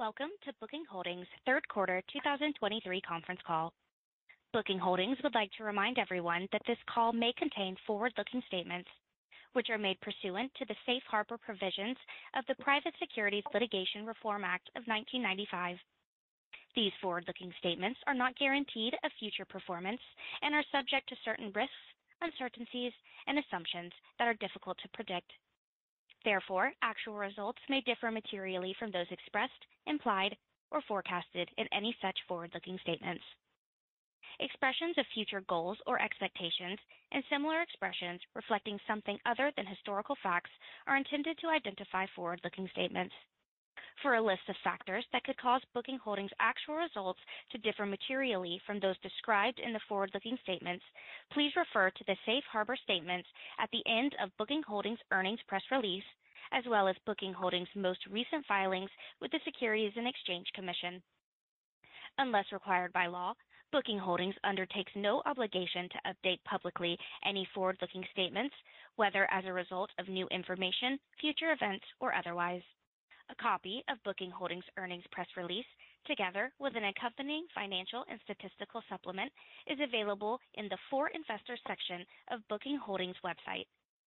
Welcome to Booking Holdings' third quarter 2023 conference call. Booking Holdings would like to remind everyone that this call may contain forward-looking statements, which are made pursuant to the Safe Harbor Provisions of the Private Securities Litigation Reform Act of 1995. These forward-looking statements are not guaranteed of future performance and are subject to certain risks, uncertainties, and assumptions that are difficult to predict. Therefore, actual results may differ materially from those expressed, implied, or forecasted in any such forward-looking statements. Expressions of future goals or expectations and similar expressions reflecting something other than historical facts are intended to identify forward-looking statements. For a list of factors that could cause Booking Holdings' actual results to differ materially from those described in the forward-looking statements, please refer to the Safe Harbor statements at the end of Booking Holdings' earnings press release, as well as Booking Holdings' most recent filings with the Securities and Exchange Commission. Unless required by law, Booking Holdings undertakes no obligation to update publicly any forward-looking statements, whether as a result of new information, future events, or otherwise. A copy of Booking Holdings' earnings press release, together with an accompanying financial and statistical supplement, is available in the For Investors section of Booking Holdings' website,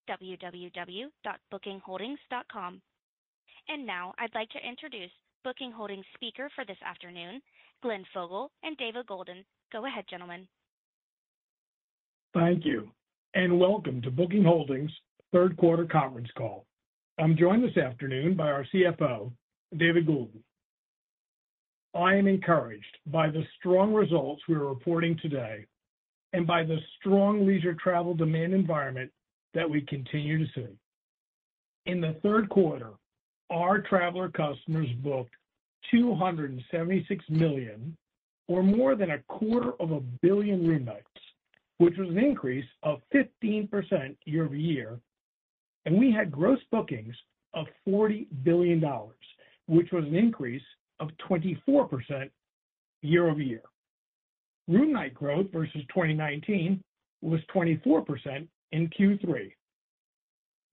www.bookingholdings.com. And now I'd like to introduce Booking Holdings' speaker for this afternoon, Glenn Fogel and David Goulden. Go ahead, gentlemen. Thank you, and welcome to Booking Holdings' third quarter conference call. I'm joined this afternoon by our CFO, David Goulden. I am encouraged by the strong results we are reporting today and by the strong leisure travel demand environment that we continue to see. In the third quarter, our traveler customers booked 276 million, or more than a quarter of a billion room nights, which was an increase of 15% year-over-year, and we had gross bookings of $40 billion, which was an increase of 24% year-over-year. Room night growth versus 2019 was 24% in Q3.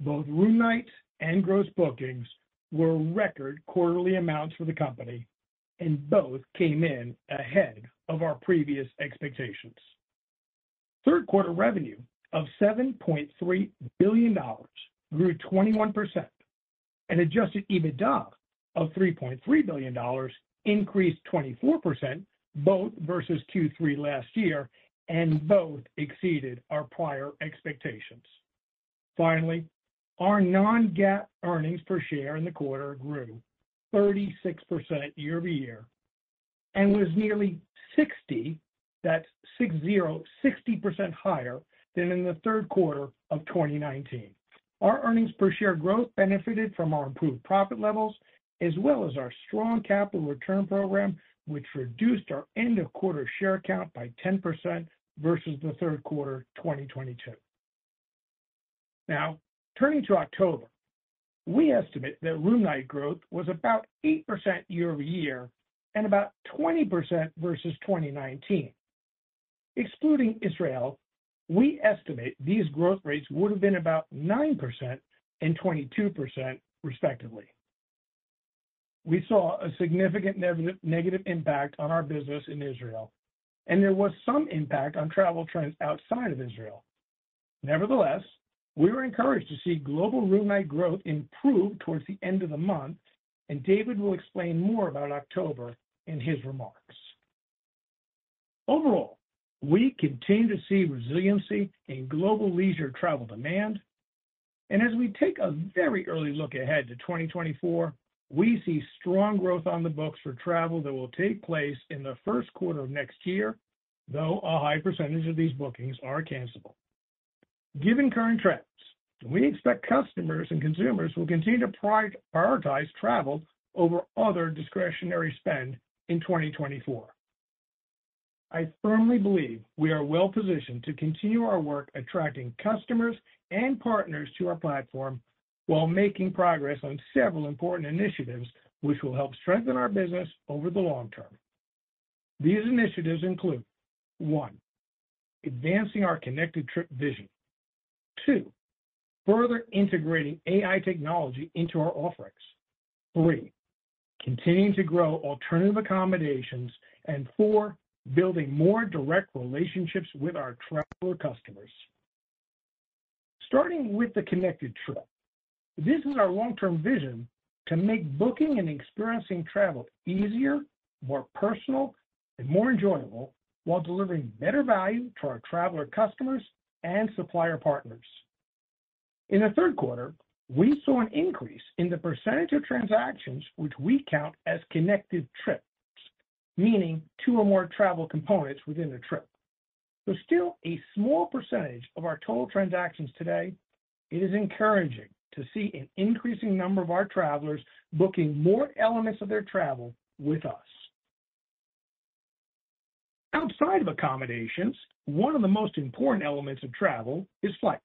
Both room nights and gross bookings were record quarterly amounts for the company, and both came in ahead of our previous expectations. Third quarter revenue of $7.3 billion grew 21%, and adjusted EBITDA of $3.3 billion increased 24%, both versus Q3 last year, and both exceeded our prior expectations. Finally, our non-GAAP earnings per share in the quarter grew 36% year-over-year and was nearly 60, that's 60, 60% higher than in the third quarter of 2019. Our earnings per share growth benefited from our improved profit levels, as well as our strong capital return program, which reduced our end-of-quarter share count by 10% versus the third quarter 2022. Now, turning to October, we estimate that room night growth was about 8% year-over-year and about 20% versus 2019. Excluding Israel, we estimate these growth rates would have been about 9% and 22%, respectively. We saw a significant negative impact on our business in Israel, and there was some impact on travel trends outside of Israel. Nevertheless, we were encouraged to see global room night growth improve towards the end of the month, and David will explain more about October in his remarks. Overall, we continue to see resiliency in global leisure travel demand, and as we take a very early look ahead to 2024, we see strong growth on the books for travel that will take place in the first quarter of next year, though a high percentage of these bookings are cancelable. Given current trends, we expect customers and consumers will continue to prioritize travel over other discretionary spend in 2024. I firmly believe we are well positioned to continue our work attracting customers and partners to our platform while making progress on several important initiatives, which will help strengthen our business over the long term. These initiatives include: one, advancing our Connected Trip vision. Two, further integrating AI technology into our offerings. Three, continuing to grow alternative accommodations, and four, building more direct relationships with our traveler customers. Starting with the Connected Trip, this is our long-term vision to make booking and experiencing travel easier, more personal, and more enjoyable while delivering better value to our traveler customers and supplier partners. In the third quarter, we saw an increase in the percentage of transactions which we count as Connected Trips, meaning two or more travel components within a trip. Though still a small percentage of our total transactions today, it is encouraging to see an increasing number of our travelers booking more elements of their travel with us. Outside of accommodations, one of the most important elements of travel is flights,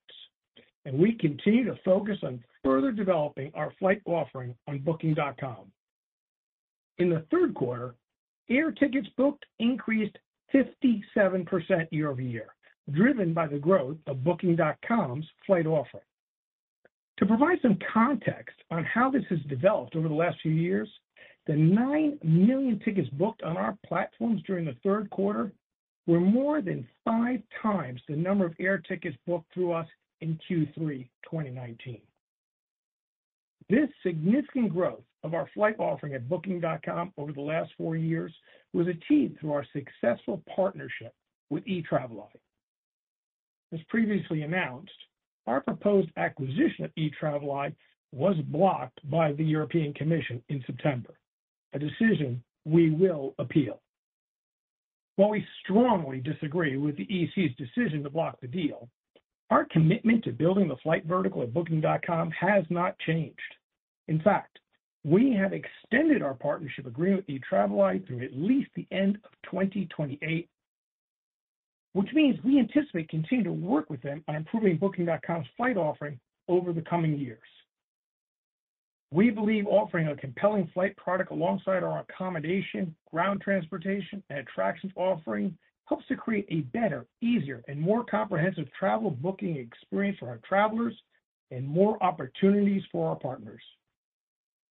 and we continue to focus on further developing our flight offering on Booking.com. In the third quarter, air tickets booked increased 57% year-over-year, driven by the growth of Booking.com's flight offering. To provide some context on how this has developed over the last few years, the 9 million tickets booked on our platforms during the third quarter were more than 5 times the number of air tickets booked through us in Q3 2019. This significant growth of our flight offering at Booking.com over the last four years was achieved through our successful partnership with Etraveli. As previously announced, our proposed acquisition of Etraveli was blocked by the European Commission in September, a decision we will appeal. While we strongly disagree with the EC's decision to block the deal, our commitment to building the flight vertical at Booking.com has not changed. In fact, we have extended our partnership agreement with Etraveli through at least the end of 2028, which means we anticipate continuing to work with them on improving Booking.com's flight offering over the coming years. We believe offering a compelling flight product alongside our accommodation, ground transportation, and attractions offering helps to create a better, easier, and more comprehensive travel booking experience for our travelers and more opportunities for our partners.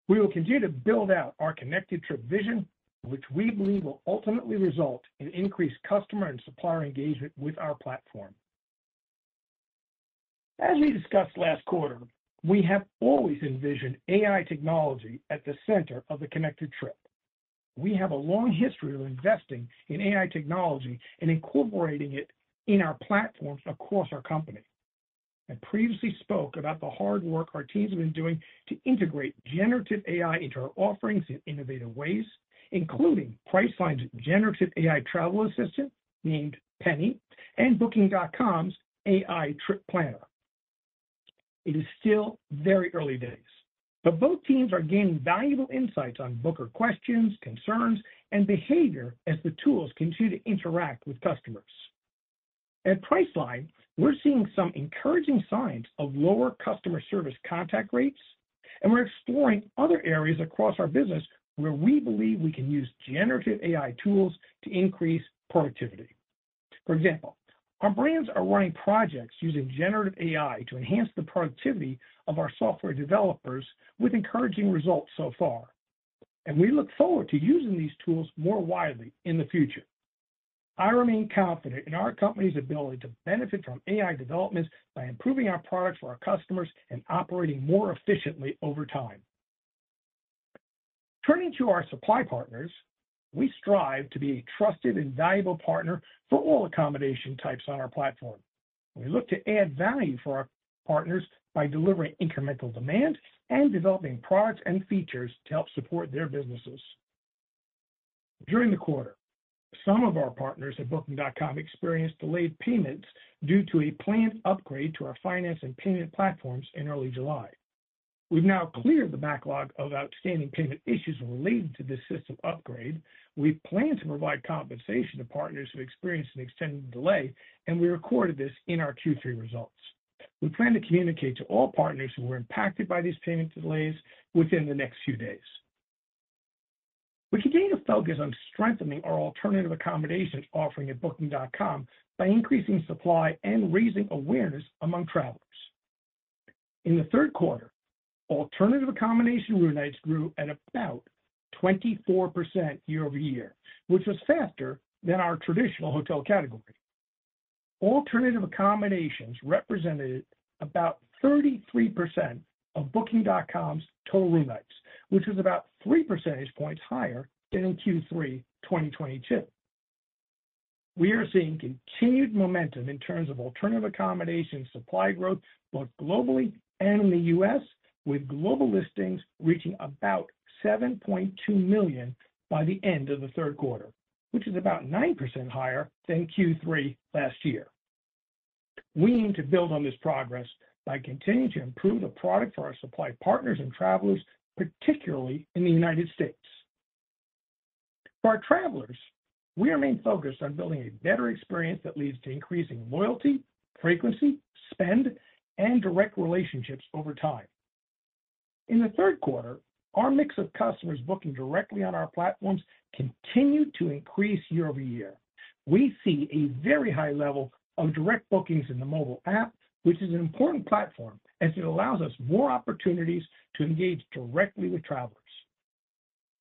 We will continue to build out our Connected Trip vision, which we believe will ultimately result in increased customer and supplier engagement with our platform. As we discussed last quarter, we have always envisioned AI technology at the center of the Connected Trip. We have a long history of investing in AI technology and incorporating it in our platforms across our company. I previously spoke about the hard work our teams have been doing to integrate generative AI into our offerings in innovative ways, including Priceline's generative AI travel assistant, named Penny, and Booking.com's AI Trip Planner. It is still very early days, but both teams are gaining valuable insights on booker questions, concerns, and behavior as the tools continue to interact with customers. At Priceline, we're seeing some encouraging signs of lower customer service contact rates, and we're exploring other areas across our business where we believe we can use generative AI tools to increase productivity. For example, our brands are running projects using generative AI to enhance the productivity of our software developers with encouraging results so far, and we look forward to using these tools more widely in the future. I remain confident in our company's ability to benefit from AI developments by improving our products for our customers and operating more efficiently over time. Turning to our supply partners, we strive to be a trusted and valuable partner for all accommodation types on our platform. We look to add value for our partners by delivering incremental demand and developing products and features to help support their businesses. During the quarter, some of our partners at Booking.com experienced delayed payments due to a planned upgrade to our finance and payment platforms in early July. We've now cleared the backlog of outstanding payment issues related to this system upgrade. We plan to provide compensation to partners who experienced an extended delay, and we recorded this in our Q3 results. We plan to communicate to all partners who were impacted by these payment delays within the next few days. We continue to focus on strengthening our alternative accommodations offering at Booking.com by increasing supply and raising awareness among travelers. In the third quarter, alternative accommodation room nights grew at about 24% year-over-year, which was faster than our traditional hotel category. Alternative accommodations represented about 33% of Booking.com's total room nights, which was about 3 percentage points higher than in Q3 2022. We are seeing continued momentum in terms of alternative accommodation supply growth, both globally and in the U.S., with global listings reaching about 7.2 million by the end of the third quarter, which is about 9% higher than Q3 last year. We aim to build on this progress by continuing to improve the product for our supply partners and travelers, particularly in the United States. For our travelers, we remain focused on building a better experience that leads to increasing loyalty, frequency, spend, and direct relationships over time. In the third quarter, our mix of customers booking directly on our platforms continued to increase year-over-year. We see a very high level of direct bookings in the mobile app, which is an important platform as it allows us more opportunities to engage directly with travelers.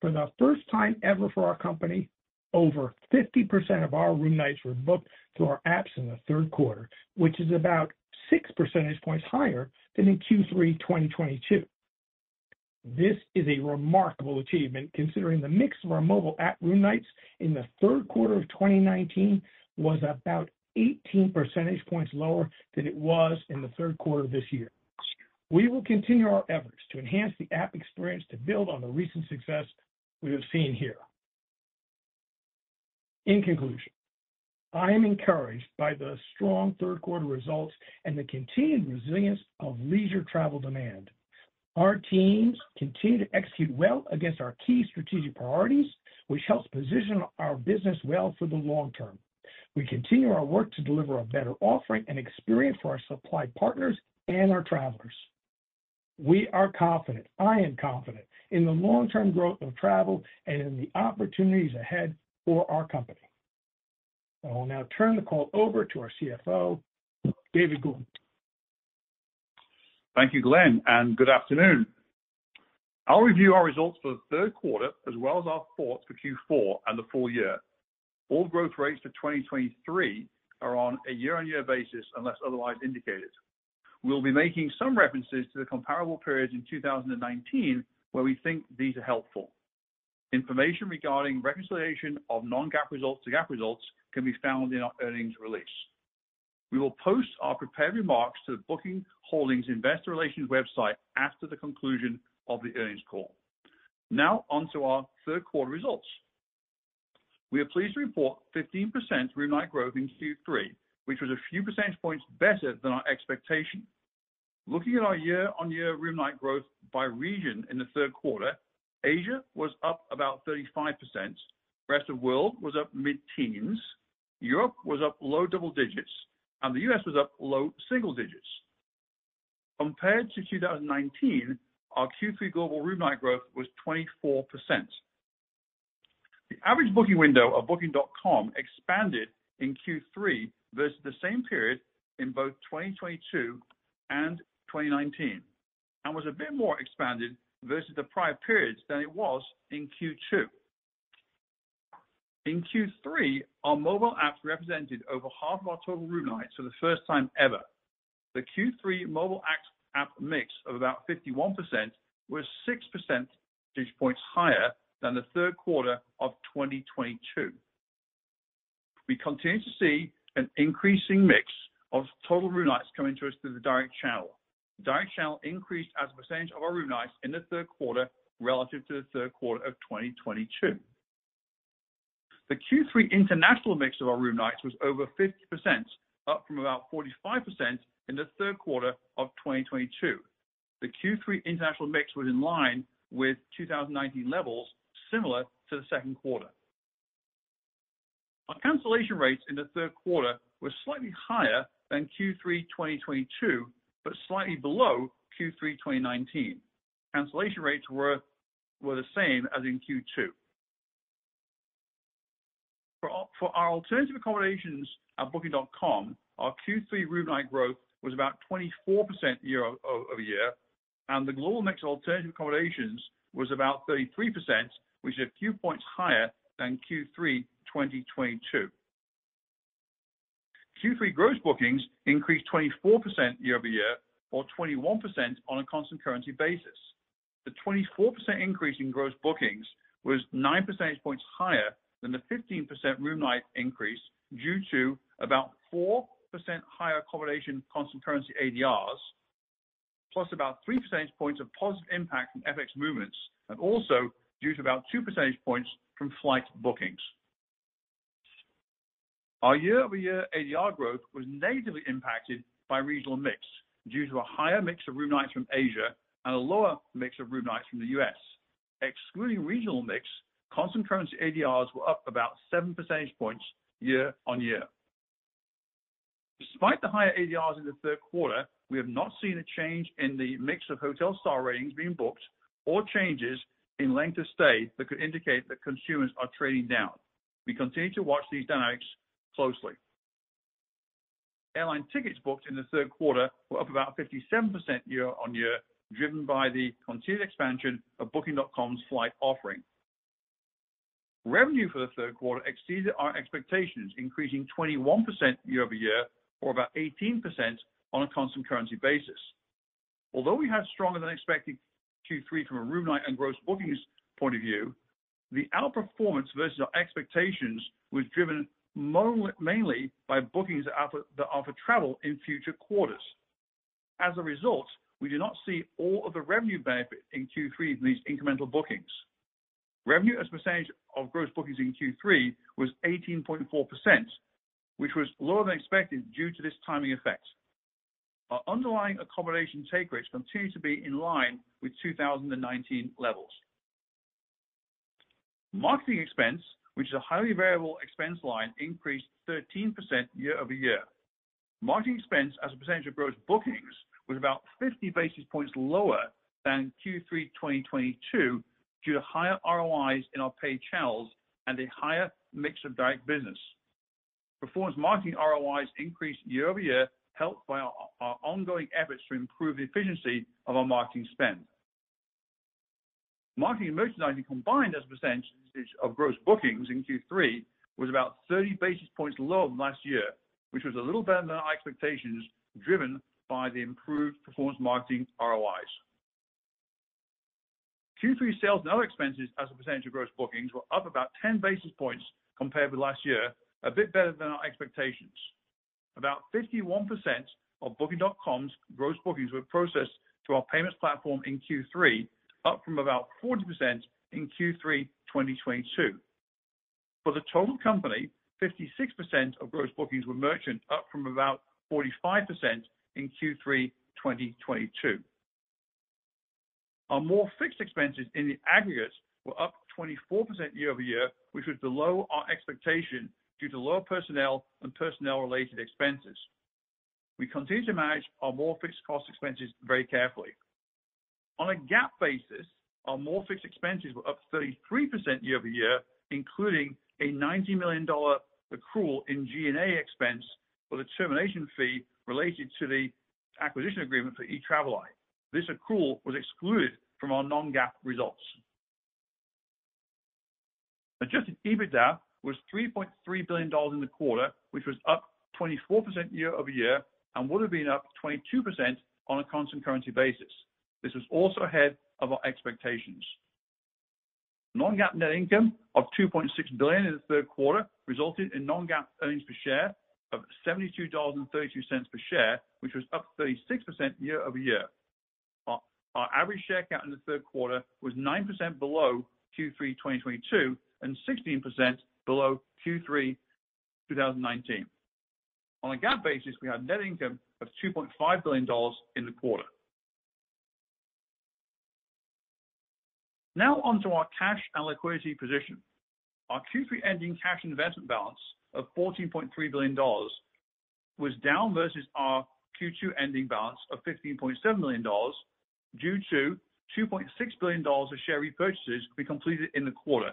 For the first time ever for our company, over 50% of our room nights were booked through our apps in the third quarter, which is about 6 percentage points higher than in Q3 2022. This is a remarkable achievement, considering the mix of our mobile app room nights in the third quarter of 2019 was about 18 percentage points lower than it was in the third quarter of this year. We will continue our efforts to enhance the app experience to build on the recent success we have seen here. In conclusion, I am encouraged by the strong third quarter results and the continued resilience of leisure travel demand. Our teams continue to execute well against our key strategic priorities, which helps position our business well for the long term. We continue our work to deliver a better offering and experience for our supply partners and our travelers. We are confident, I am confident, in the long-term growth of travel and in the opportunities ahead for our company. I will now turn the call over to our CFO, David Goulden. Thank you, Glenn, and good afternoon. I'll review our results for the third quarter, as well as our thoughts for Q4 and the full year. All growth rates for 2023 are on a year-on-year basis, unless otherwise indicated. We'll be making some references to the comparable periods in 2019, where we think these are helpful. Information regarding reconciliation of non-GAAP results to GAAP results can be found in our earnings release. We will post our prepared remarks to the Booking Holdings Investor Relations website after the conclusion of the earnings call. Now on to our third quarter results. We are pleased to report 15% room night growth in Q3, which was a few percentage points better than our expectation. Looking at our year-on-year room night growth by region in the third quarter, Asia was up about 35%, rest of world was up mid-teens, Europe was up low double digits, and the U.S. was up low single digits. Compared to 2019, our Q3 global room night growth was 24%. The average booking window of Booking.com expanded in Q3 versus the same period in both 2022 and 2019, and was a bit more expanded versus the prior periods than it was in Q2. In Q3, our mobile apps represented over half of our total room nights for the first time ever. The Q3 mobile app mix of about 51% was 6 percentage points higher than the third quarter of 2022. We continue to see an increasing mix of total room nights coming to us through the direct channel. Direct channel increased as a percentage of our room nights in the third quarter relative to the third quarter of 2022. The Q3 international mix of our room nights was over 50%, up from about 45% in the third quarter of 2022. The Q3 international mix was in line with 2019 levels, similar to the second quarter. Our cancellation rates in the third quarter were slightly higher than Q3 2022, but slightly below Q3 2019. Cancellation rates were the same as in Q2. For our alternative accommodations at Booking.com, our Q3 room night growth was about 24% year-over-year, and the global mix of alternative accommodations was about 33%, which is a few points higher than Q3 2022. Q3 gross bookings increased 24% year-over-year, or 21% on a constant currency basis. The 24% increase in gross bookings was 9 percentage points higher than the 15% room night increase, due to about 4% higher accommodation constant currency ADRs, plus about 3 percentage points of positive impact from FX movements, and also due to about 2 percentage points from flight bookings. Our year-over-year ADR growth was negatively impacted by regional mix, due to a higher mix of room nights from Asia and a lower mix of room nights from the U.S. Excluding regional mix, constant currency ADRs were up about 7 percentage points year-on-year. Despite the higher ADRs in the third quarter, we have not seen a change in the mix of hotel star ratings being booked or changes in length of stay that could indicate that consumers are trading down. We continue to watch these dynamics closely. Airline tickets booked in the third quarter were up about 57% year-on-year, driven by the continued expansion of Booking.com's flight offering. Revenue for the third quarter exceeded our expectations, increasing 21% year-over-year, or about 18% on a constant currency basis. Although we had stronger than expected Q3 from a room night and gross bookings point of view, the outperformance versus our expectations was driven mainly by bookings that offer travel in future quarters. As a result, we do not see all of the revenue benefit in Q3 from these incremental bookings. Revenue as a percentage of gross bookings in Q3 was 18.4%, which was lower than expected due to this timing effect. Our underlying accommodation take rates continue to be in line with 2019 levels. Marketing expense, which is a highly variable expense line, increased 13% year-over-year. Marketing expense as a percentage of gross bookings was about 50 basis points lower than Q3 2022, due to higher ROIs in our paid channels and a higher mix of direct business. Performance marketing ROIs increased year-over-year, helped by our ongoing efforts to improve the efficiency of our marketing spend. Marketing and merchandising combined as a percentage of gross bookings in Q3 was about 30 basis points lower than last year, which was a little better than our expectations, driven by the improved performance marketing ROIs. Q3 sales and other expenses as a percentage of gross bookings were up about 10 basis points compared with last year, a bit better than our expectations. About 51% of Booking.com's gross bookings were processed through our payments platform in Q3, up from about 40% in Q3 2022. For the total company, 56% of gross bookings were merchant, up from about 45% in Q3 2022. Our more fixed expenses in the aggregate were up 24% year-over-year, which was below our expectation due to lower personnel and personnel-related expenses. We continue to manage our more fixed cost expenses very carefully. On a GAAP basis, our more fixed expenses were up 33% year-over-year, including a $90 million accrual in G&A expense for the termination fee related to the acquisition agreement for Etraveli. This accrual was excluded from our non-GAAP results. Adjusted EBITDA was $3.3 billion in the quarter, which was up 24% year-over-year and would have been up 22% on a constant currency basis. This was also ahead of our expectations. Non-GAAP net income of 2.6 billion in the third quarter resulted in non-GAAP earnings per share of $72.32 per share, which was up 36% year-over-year. Our average share count in the third quarter was 9% below Q3 2022, and 16% below Q3 2019. On a GAAP basis, we had net income of $2.5 billion in the quarter. Now on to our cash and liquidity position. Our Q3 ending cash investment balance of $14.3 billion was down versus our Q2 ending balance of $15.7 billion, due to $2.6 billion of share repurchases we completed in the quarter,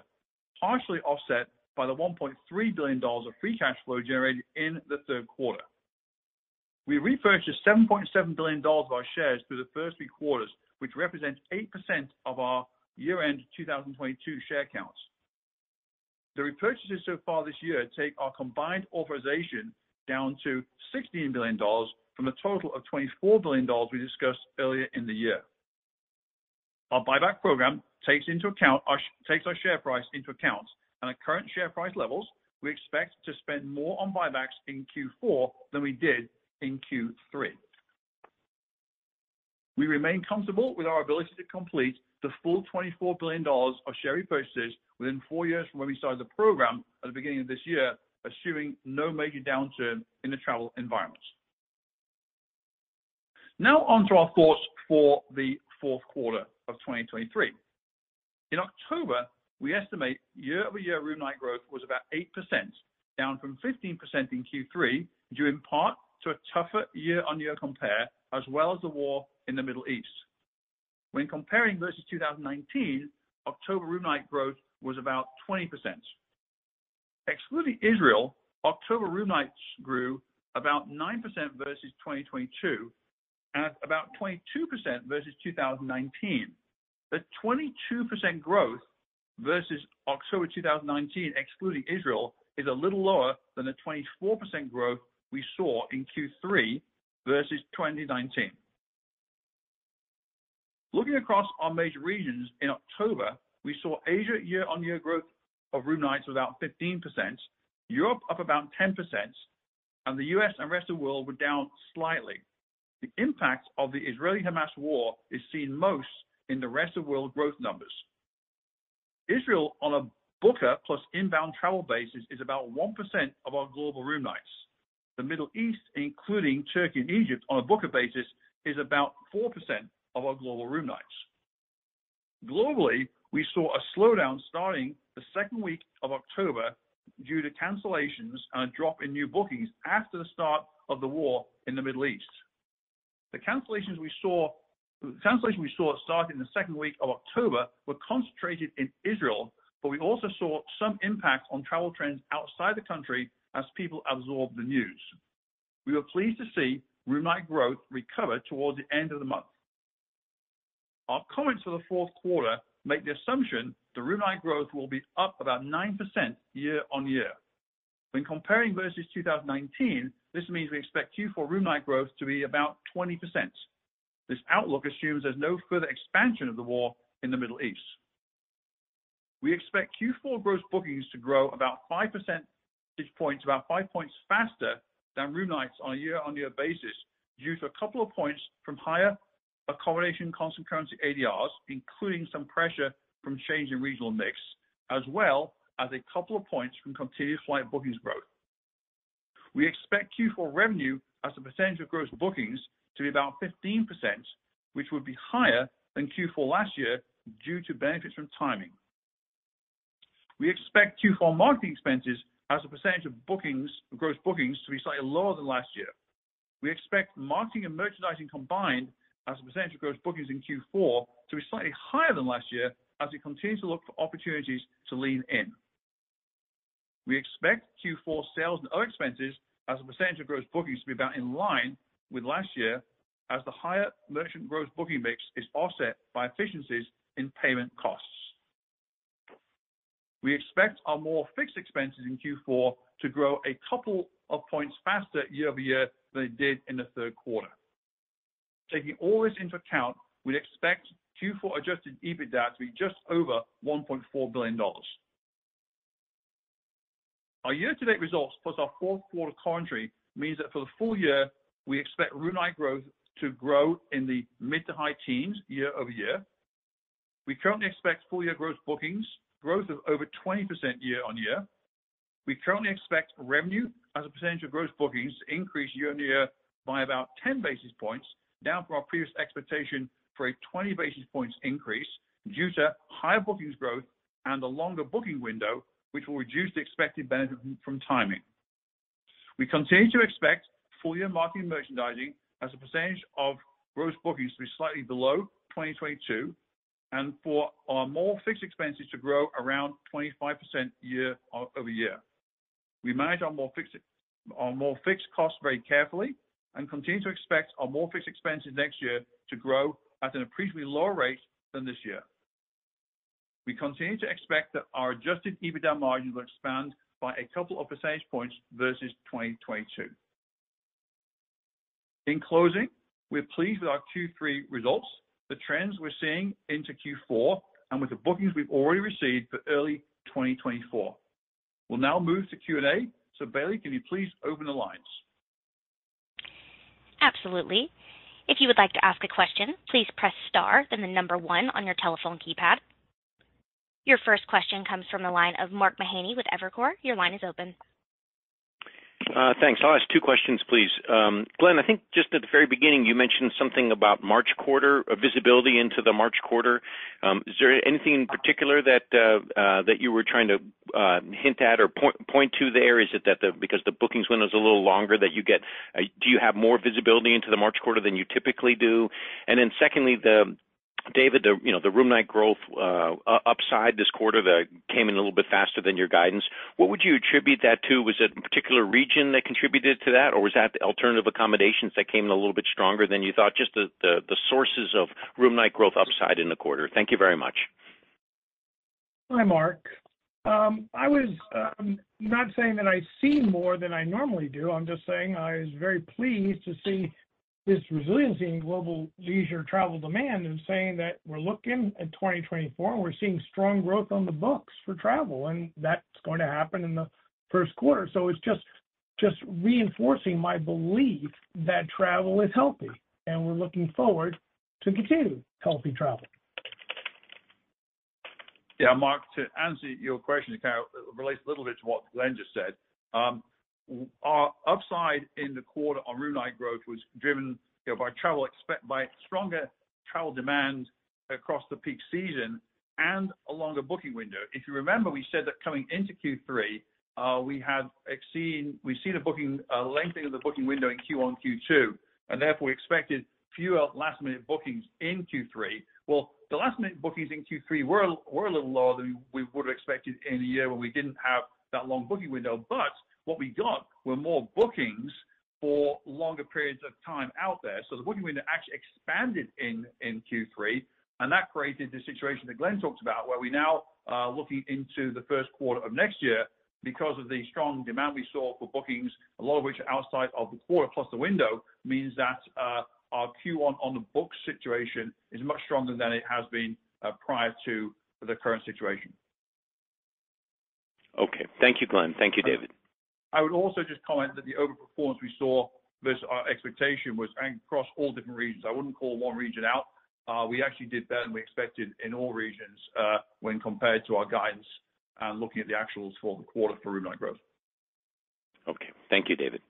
partially offset by the $1.3 billion of free cash flow generated in the third quarter. We repurchased $7.7 billion of our shares through the first three quarters, which represents 8% of our year-end 2022 share counts. The repurchases so far this year take our combined authorization down to $16 billion from a total of $24 billion we discussed earlier in the year. Our buyback program takes into account our takes our share price into account. At current share price levels, we expect to spend more on buybacks in Q4 than we did in Q3. We remain comfortable with our ability to complete the full $24 billion of share repurchases within four years from when we started the program at the beginning of this year, assuming no major downturn in the travel environment. Now on to our thoughts for the fourth quarter of 2023. In October, we estimate year-over-year room night growth was about 8%, down from 15% in Q3, due in part to a tougher year-on-year compare, as well as the war in the Middle East. When comparing versus 2019, October room night growth was about 20%. Excluding Israel, October room nights grew about 9% versus 2022, and about 22% versus 2019. The 22% growth versus October 2019, excluding Israel, is a little lower than the 24% growth we saw in Q3 versus 2019. Looking across our major regions in October, we saw Asia year-on-year growth of room nights of about 15%, Europe up about 10%, and the U.S. and rest of the world were down slightly. The impact of the Israeli-Hamas war is seen most in the rest of world growth numbers. Israel, on a booker plus inbound travel basis, is about 1% of our global room nights. The Middle East, including Turkey and Egypt, on a booker basis, is about 4% of our global room nights. Globally, we saw a slowdown starting the second week of October due to cancellations and a drop in new bookings after the start of the war in the Middle East. The cancellations we saw starting in the second week of October were concentrated in Israel, but we also saw some impact on travel trends outside the country as people absorbed the news. We were pleased to see room night growth recover towards the end of the month. Our comments for the fourth quarter make the assumption the room night growth will be up about 9% year-on-year. When comparing versus 2019, this means we expect Q4 room night growth to be about 20%. This outlook assumes there's no further expansion of the war in the Middle East. We expect Q4 gross bookings to grow about 5 percentage points, about 5 points faster than room nights on a year-on-year basis, due to a couple of points from higher accommodation constant currency ADRs, including some pressure from change in regional mix, as well as a couple of points from continued flight bookings growth. We expect Q4 revenue as a percentage of gross bookings to be about 15%, which would be higher than Q4 last year due to benefits from timing. We expect Q4 marketing expenses as a percentage of bookings, gross bookings, to be slightly lower than last year. We expect marketing and merchandising combined as a percentage of gross bookings in Q4 to be slightly higher than last year as we continue to look for opportunities to lean in. We expect Q4 sales and other expenses as a percentage of gross bookings to be about in line with last year, as the higher merchant gross booking mix is offset by efficiencies in payment costs. We expect our more fixed expenses in Q4 to grow a couple of points faster year-over-year than it did in the third quarter. Taking all this into account, we'd expect Q4 adjusted EBITDA to be just over $1.4 billion. Our year-to-date results, plus our fourth quarter commentary, means that for the full year, we expect room night growth to grow in the mid- to high teens year-over-year. We currently expect full year gross bookings growth of over 20% year-on-year. We currently expect revenue as a percentage of gross bookings to increase year-on-year by about 10 basis points, down from our previous expectation for a 20 basis points increase due to higher bookings growth and a longer booking window, which will reduce the expected benefit from timing. We continue to expect full year marketing and merchandising as a percentage of gross bookings to be slightly below 2022, and for our more fixed expenses to grow around 25% year-over-year. Uh, we manage our more fixed our more fixed costs very carefully and continue to expect our more fixed expenses next year to grow at an appreciably lower rate than this year. we continue to expect that our adjusted EBITDA margin will expand by a couple of percentage points versus 2022. In closing, we're pleased with our Q3 results, the trends we're seeing into Q4, and with the bookings we've already received for early 2024. We'll now move to Q&A. So Bailey, can you please open the lines? Absolutely. If you would like to ask a question, please press star, then the number one on your telephone keypad. Your first question comes from the line of Mark Mahaney with Evercore. Your line is open. Thanks. I'll ask two questions, please. Um Glenn, I think just at the very beginning, you mentioned something about March quarter, visibility into the March quarter. Um is there anything in particular that uh uh that you were trying to uh hint at or point to there? Is it that the because the bookings window is a little longer, that you get... Do you have more visibility into the March quarter than you typically do? And then David, you know, the room night growth uh, upside this quarter that came in a little bit faster than your guidance, what would you attribute that to? Was it a particular region that contributed to that, or was that the alternative accommodations that came in a little bit stronger than you thought? Just the sources of room night growth upside in the quarter. Thank you very much. Hi, Mark. Um, I was um, not saying that I see more than I normally do. I'm just saying I was very pleased to see this resiliency in global leisure travel demand and saying that we're looking at 2024, and we're seeing strong growth on the books for travel, and that's going to happen in the first quarter. So it's just just reinforcing my belief that travel is healthy, and we're looking forward to continued healthy travel. Yeah, Mark, to answer your question, it kind of relates a little bit to what Glenn just said. Um, Our upside in the quarter on room night growth was driven, you know, by stronger travel demand across the peak season and a longer booking window. If you remember, we said that coming into Q3, uh, we had seen a booking uh, lengthening of the booking window in Q1, Q2, and therefore, we expected fewer last-minute bookings in Q3. Well, the last-minute bookings in Q3 were a little lower than we would have expected in a year when we didn't have that long booking window. What we got were more bookings for longer periods of time out there. So the booking window actually expanded in Q3, and that created the situation that Glenn talked about, where we now are looking into the first quarter of next year because of the strong demand we saw for bookings, a lot of which are outside of the quarter, plus the window, means that uh, our Q1 on the book situation is much stronger than it has been uh, prior to the current situation. Okay. Thank you, Glenn. Thank you, David. I would also just comment that the overperformance we saw versus our expectation was across all different regions. I wouldn't call one region out. Uh, we actually did better than we expected in all regions, uh, when compared to our guidance and looking at the actuals for the quarter for room night growth. Okay. Thank you, David.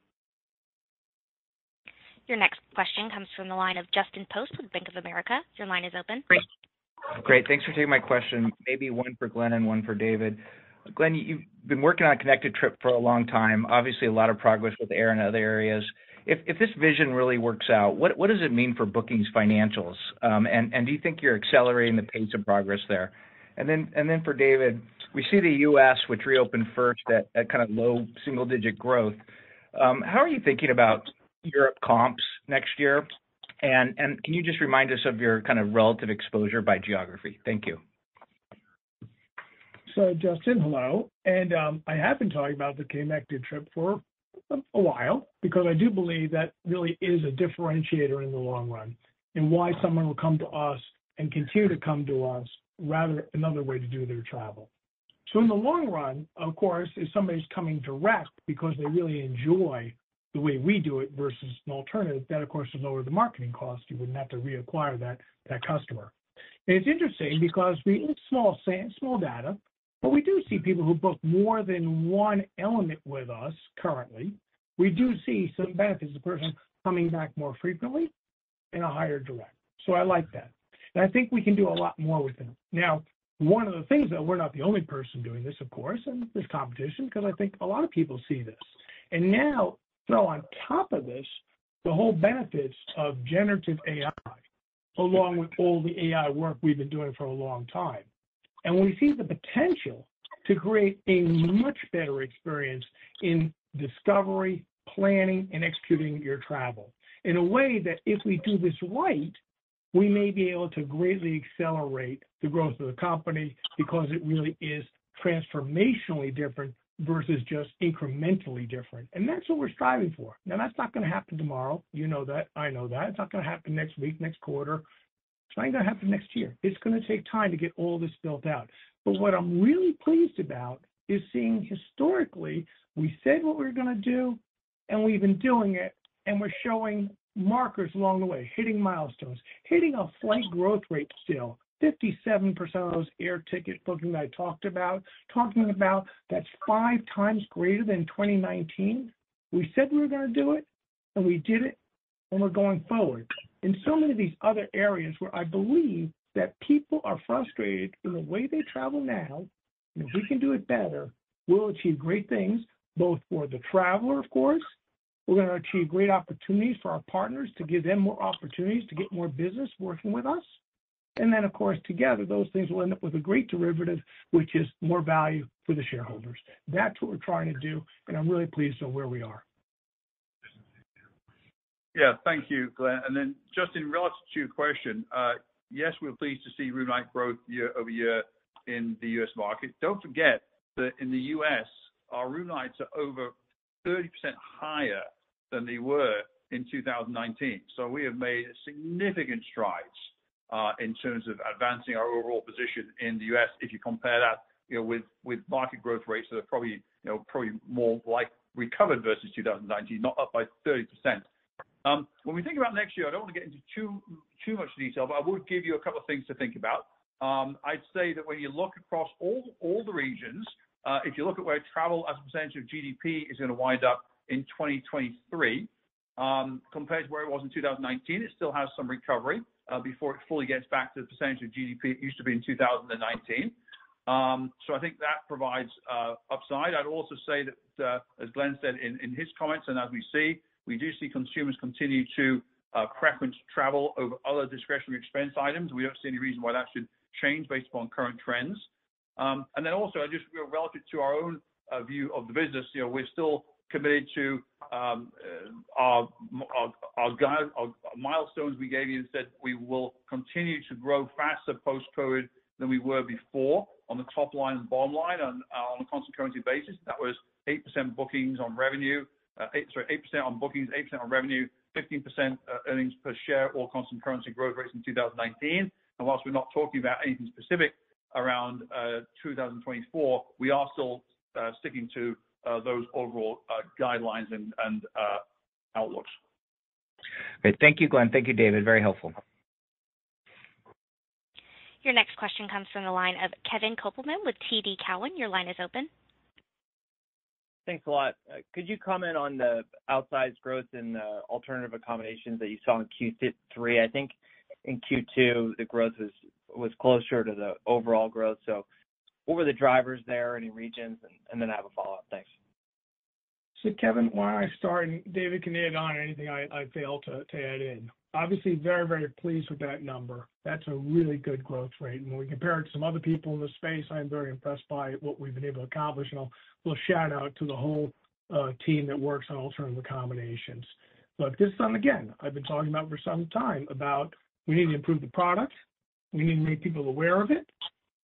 Your next question comes from the line of Justin Post with Bank of America. Your line is open. Great. Great, thanks for taking my question. Maybe one for Glenn and one for David. Glenn, you've been working on Connected Trip for a long time. Obviously, a lot of progress with air and other areas. If this vision really works out, what does it mean for bookings financials? Um, and do you think you're accelerating the pace of progress there? And then for David, we see the U.S., which reopened first at kind of low single-digit growth. Um, how are you thinking about Europe comps next year? And can you just remind us of your kind of relative exposure by geography? Thank you. So, Justin, hello. And um, I have been talking about the Connected Trip for a while because I do believe that really is a differentiator in the long run, and why someone will come to us and continue to come to us rather another way to do their travel. So in the long run, of course, if somebody's coming direct because they really enjoy the way we do it versus an alternative, that, of course, will lower the marketing cost. You wouldn't have to reacquire that that customer. And it's interesting because we have small data, but we do see people who book more than one element with us currently. We do see some benefits, of the person coming back more frequently and a higher direct. So I like that, and I think we can do a lot more with them. Now, one of the things that we're not the only person doing this, of course, and there's competition, because I think a lot of people see this. And now, throw on top of this, the whole benefits of generative AI, along with all the AI work we've been doing for a long time. And we see the potential to create a much better experience in discovery, planning, and executing your travel in a way that if we do this right, we may be able to greatly accelerate the growth of the company because it really is transformationally different versus just incrementally different. And that's what we're striving for. Now, that's not going to happen tomorrow. You know that. I know that. It's not going to happen next week, next quarter. It's not going to happen next year. It's going to take time to get all this built out. But what I'm really pleased about is seeing historically, we said what we were going to do, and we've been doing it, and we're showing markers along the way, hitting milestones, hitting a flight growth rate still. 57% of those air ticket bookings that I talked about, talking about that's five times greater than 2019. We said we were going to do it, and we did it, and we're going forward. In so many of these other areas where I believe that people are frustrated in the way they travel now, and if we can do it better, we'll achieve great things, both for the traveler, of course. We're going to achieve great opportunities for our partners to give them more opportunities to get more business working with us. And then, of course, together, those things will end up with a great derivative, which is more value for the shareholders. That's what we're trying to do, and I'm really pleased with where we are. Yeah, thank you, Glenn. And then just in relation to your question, uh, yes, we're pleased to see room night growth year-over-year in the U.S. market. Don't forget that in the U.S., our room nights are over 30% higher than they were in 2019. So we have made significant strides uh, in terms of advancing our overall position in the U.S. if you compare that with with market growth rates that are probably you know, probably more like recovered versus 2019, not up by 30%. Um, when we think about next year, I don't want to get into too much detail, but I would give you a couple of things to think about. Um, I'd say that when you look across all the regions, uh, if you look at where travel as a percentage of GDP is going to wind up in 2023 um, compared to where it was in 2019, it still has some recovery uh, before it fully gets back to the percentage of GDP it used to be in 2019. So I think that provides uh, upside. I'd also say that, as Glenn said in his comments and as we see, we do see consumers continue to uh preference travel over other discretionary expense items. We don't see any reason why that should change based upon current trends. Um, and then also, just relative to our own uh, view of the business, you know, we're still committed to um, uh, our our milestones we gave you and said we will continue to grow faster post-COVID than we were before on the top line and bottom line on uh, a constant currency basis. That was 8% bookings on revenue, Uh, sorry, 8% on bookings, 8% on revenue, 15% uh, earnings per share, all constant currency growth rates in 2019. And while we're not talking about anything specific around uh, 2024, we are still sticking to those overall guidelines and outlooks. Great. Thank you, Glenn. Thank you, David. Very helpful. Your next question comes from the line of Kevin Kopelman with TD Cowen. Your line is open. Thanks a lot. Uh, could you comment on the outsized growth in the alternative accommodations that you saw in Q3? I think in Q2, the growth was closer to the overall growth. So what were the drivers there, any regions? And then I have a follow-up. Thanks. So Kevin, why don't I start, and David can add on anything I fail to add in. Obviously, very, very pleased with that number. That's a really good growth rate. And when we compare it to some other people in the space, I'm very impressed by what we've been able to accomplish. And I'll shout out to the whole uh, team that works on alternative accommodations. Look, this time again, I've been talking about for some time about we need to improve the product. We need to make people aware of it.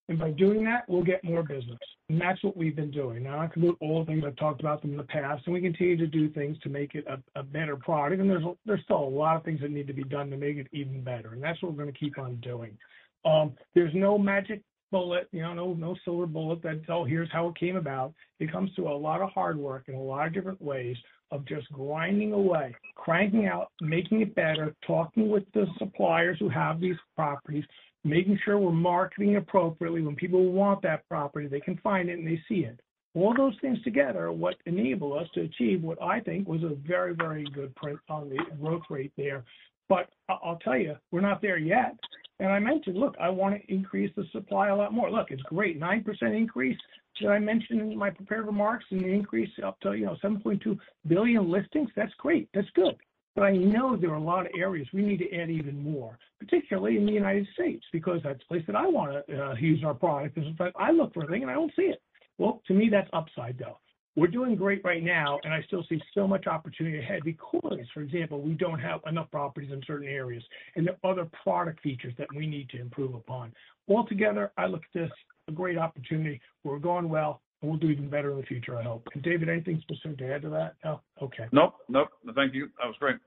And by doing that, we'll get more business. And that's what we've been doing. Now, I can at all the things I've talked about them in the past, and we continue to do things to make it a better product. And there's there's still a lot of things that need to be done to make it even better. And that's what we're going to keep on doing. Um, there's no magic bullet, you know, no silver bullet that, "Oh, here's how it came about." It comes through a lot of hard work in a lot of different ways of just grinding away, cranking out, making it better, talking with the suppliers who have these properties, making sure we're marketing appropriately. When people want that property, they can find it and they see it. All those things together are what enable us to achieve what I think was a very, very good print on the growth rate there. But I'll tell you, we're not there yet. And I mentioned, "Look, I want to increase the supply a lot more." Look, it's great. 9% increase that I mentioned in my prepared remarks and the increase up to you know, 7.2 billion listings. That's great. That's good. But I know there are a lot of areas we need to add even more, particularly in the United States, because that's the place that I want to uh, use our product. I look for a thing and I don't see it. Well, to me, that's upside, though. we're doing great right now, and I still see so much opportunity ahead because, for example, we don't have enough properties in certain areas, and there are other product features that we need to improve upon. Altogether, I look at this a great opportunity. We're going well, we'll do even better in the future, I hope. And David, anything specific to add to that? No? Okay. Nope, nope. Thank you. That was great.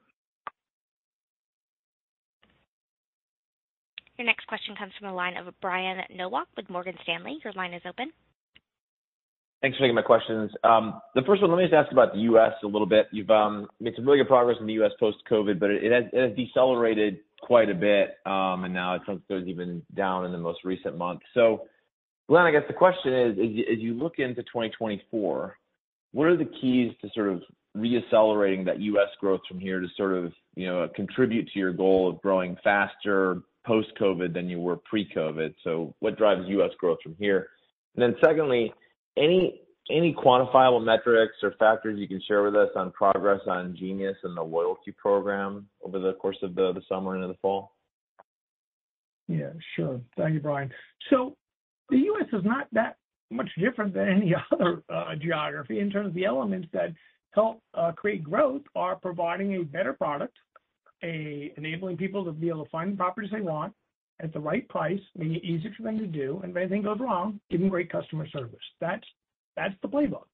Your next question comes from the line of Brian Nowak with Morgan Stanley. Your line is open. Thanks for taking my questions. Um, the first one, let me just ask about the U.S. a little bit. You've um, made some really good progress in the U.S. post-COVID, but it has decelerated quite a bit, um, and now it sounds like it's even down in the most recent month. So Glenn, I guess the question is, as you look into 2024, what are the keys to sort of reaccelerating that U.S. growth from here to sort of, you know, contribute to your goal of growing faster post-COVID than you were pre-COVID? So what drives U.S. growth from here? And then secondly, any quantifiable metrics or factors you can share with us on progress on Genius and the loyalty program over the course of the summer into the fall? Yeah, sure. Thank you, Brian. So the U.S. is not that much different than any other uh, geography in terms of the elements that help uh, create growth are providing a better product, a, enabling people to be able to find the properties they want at the right price, making it easier for them to do, and if anything goes wrong, giving great customer service. That's That's the playbook.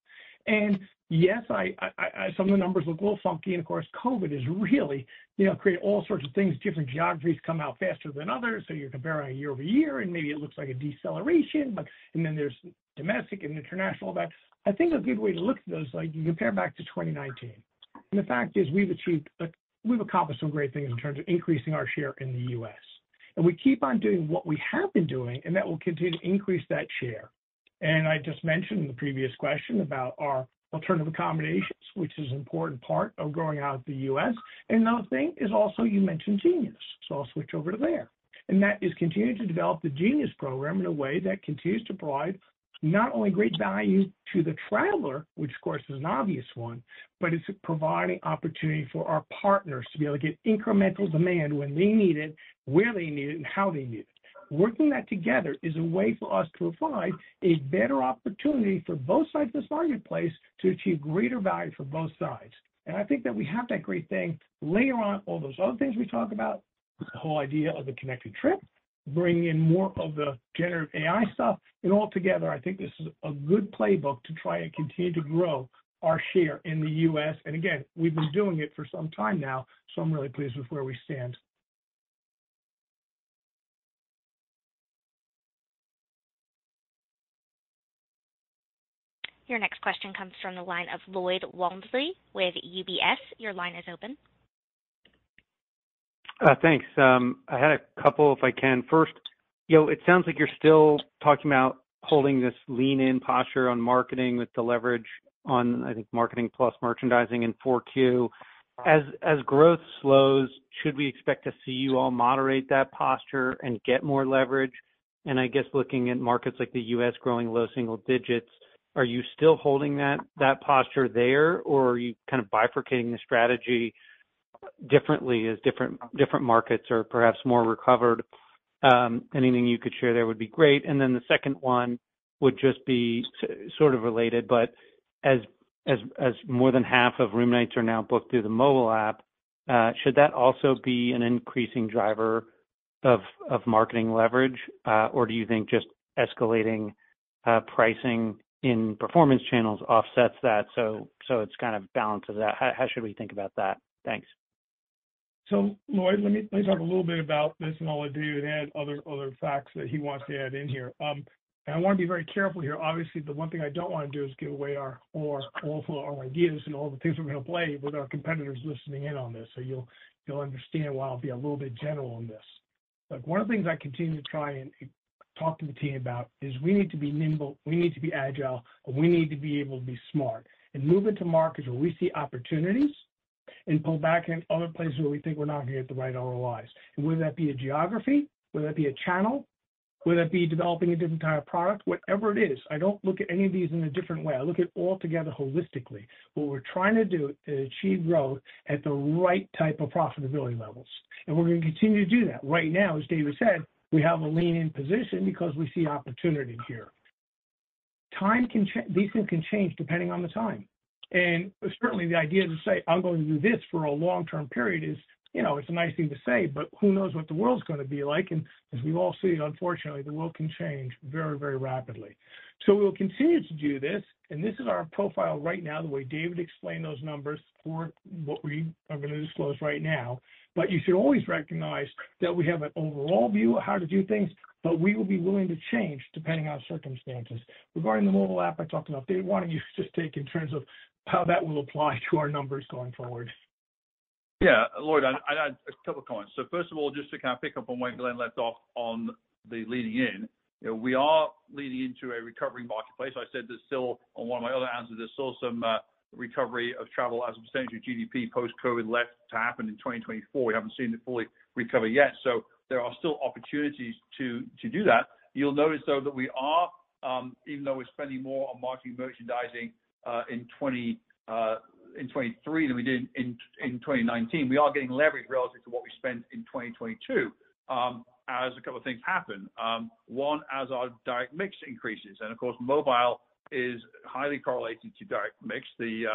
And yes, some of the numbers look a little funky, and of course, COVID is really, you know, created all sorts of things. Different geographies come out faster than others, so you're comparing year-over-year, and maybe it looks like a deceleration, but and then there's domestic and international events. I think a good way to look at those, like you compare back to 2019. And the fact is, we've achieved, uh, we've accomplished some great things in terms of increasing our share in the U.S. And we keep on doing what we have been doing, and that will continue to increase that share. I just mentioned in the previous question about our alternative accommodations, which is an important part of growing out the U.S. And another thing is also, you mentioned Genius, so I'll switch over to there. And that is continuing to develop the Genius program in a way that continues to provide not only great value to the traveler, which of course is an obvious one, but it's providing opportunity for our partners to be able to get incremental demand when they need it, where they need it, and how they need it. Working that together is a way for us to provide a better opportunity for both sides of this marketplace to achieve greater value for both sides. And I think that we have that great thing. Layer on all those other things we talked about, the whole idea of the Connected Trip, bringing in more of the generative AI stuff, and altogether, I think this is a good playbook to try and continue to grow our share in the U.S. And again, we've been doing it for some time now, so I'm really pleased with where we stand. Your next question comes from the line of Lloyd Walmsley with UBS. Your line is open. Uh, thanks. Um, I had a couple, if I can. First, you know, it sounds like you're still talking about holding this lean-in posture on marketing with the leverage on, I think, marketing plus merchandising in 4Q. As as growth slows, should we expect to see you all moderate that posture and get more leverage? And I guess looking at markets like the U.S. growing low single digits, are you still holding that posture there, or are you kind of bifurcating the strategy differently as different markets are perhaps more recovered? Um, anything you could share there would be great. And then the second one would just be sort of related, but as more than half of room nights are now booked through the mobile app, uh, should that also be an increasing driver of marketing leverage? Uh, or do you think just escalating uh, pricing in performance channels offsets that, so it's kind of balances out? How should we think about that? Thanks. So Lloyd, let me talk a little bit about this, and I'll let David add other facts that he wants to add in here. Um, and I want to be very careful here. Obviously, the one thing I don't want to do is give away our ideas and all the things we're going to play with our competitors listening in on this. So you'll understand why I'll be a little bit general on this. But one of the things I continue to try and talk to the team about is we need to be nimble, we need to be agile, and we need to be able to be smart and move into markets where we see opportunities and pull back in other places where we think we're not going to get the right ROIs. And whether that be a geography, whether that be a channel, whether that be developing a different type of product, whatever it is, I don't look at any of these in a different way. I look at all together holistically. What we're trying to do is achieve growth at the right type of profitability levels, and we're going to continue to do that. Right now, as David said, we have a lean-in position because we see opportunity here. Time can change these things can change depending on the time. And certainly the idea to say, "I'm going to do this for a long-term period," is, you know, it's a nice thing to say, but who knows what the world's gonna be like? And as we've all seen, unfortunately, the world can change very, very rapidly. So we'll continue to do this, and this is our profile right now, the way David explained those numbers for what we are gonna disclose right now. But you should always recognize that we have an overall view of how to do things, but we will be willing to change depending on circumstances. Regarding the mobile app I talked about, David, why don't you just take in terms of how that will apply to our numbers going forward? Yeah. Lloyd, I'd add a couple of comments. So First of all, just to kind of pick up on where Glenn left off on the leading in. You know, we are leading into a recovering marketplace. I said there's still, on one of my other answers, there's still some uh, recovery of travel as a percentage of GDP post-COVID left to happen in 2024. We haven't seen it fully recover yet. So there are still opportunities to to do that. You'll notice, though, that we are, um, even though we're spending more on marketing merchandising uh in 2023 uh, than we did in in 2019, we are getting leverage relative to what we spent in 2022, um, as a couple of things happen. Um, one, as our direct mix increases, and of course, mobile is highly correlated to direct mix. The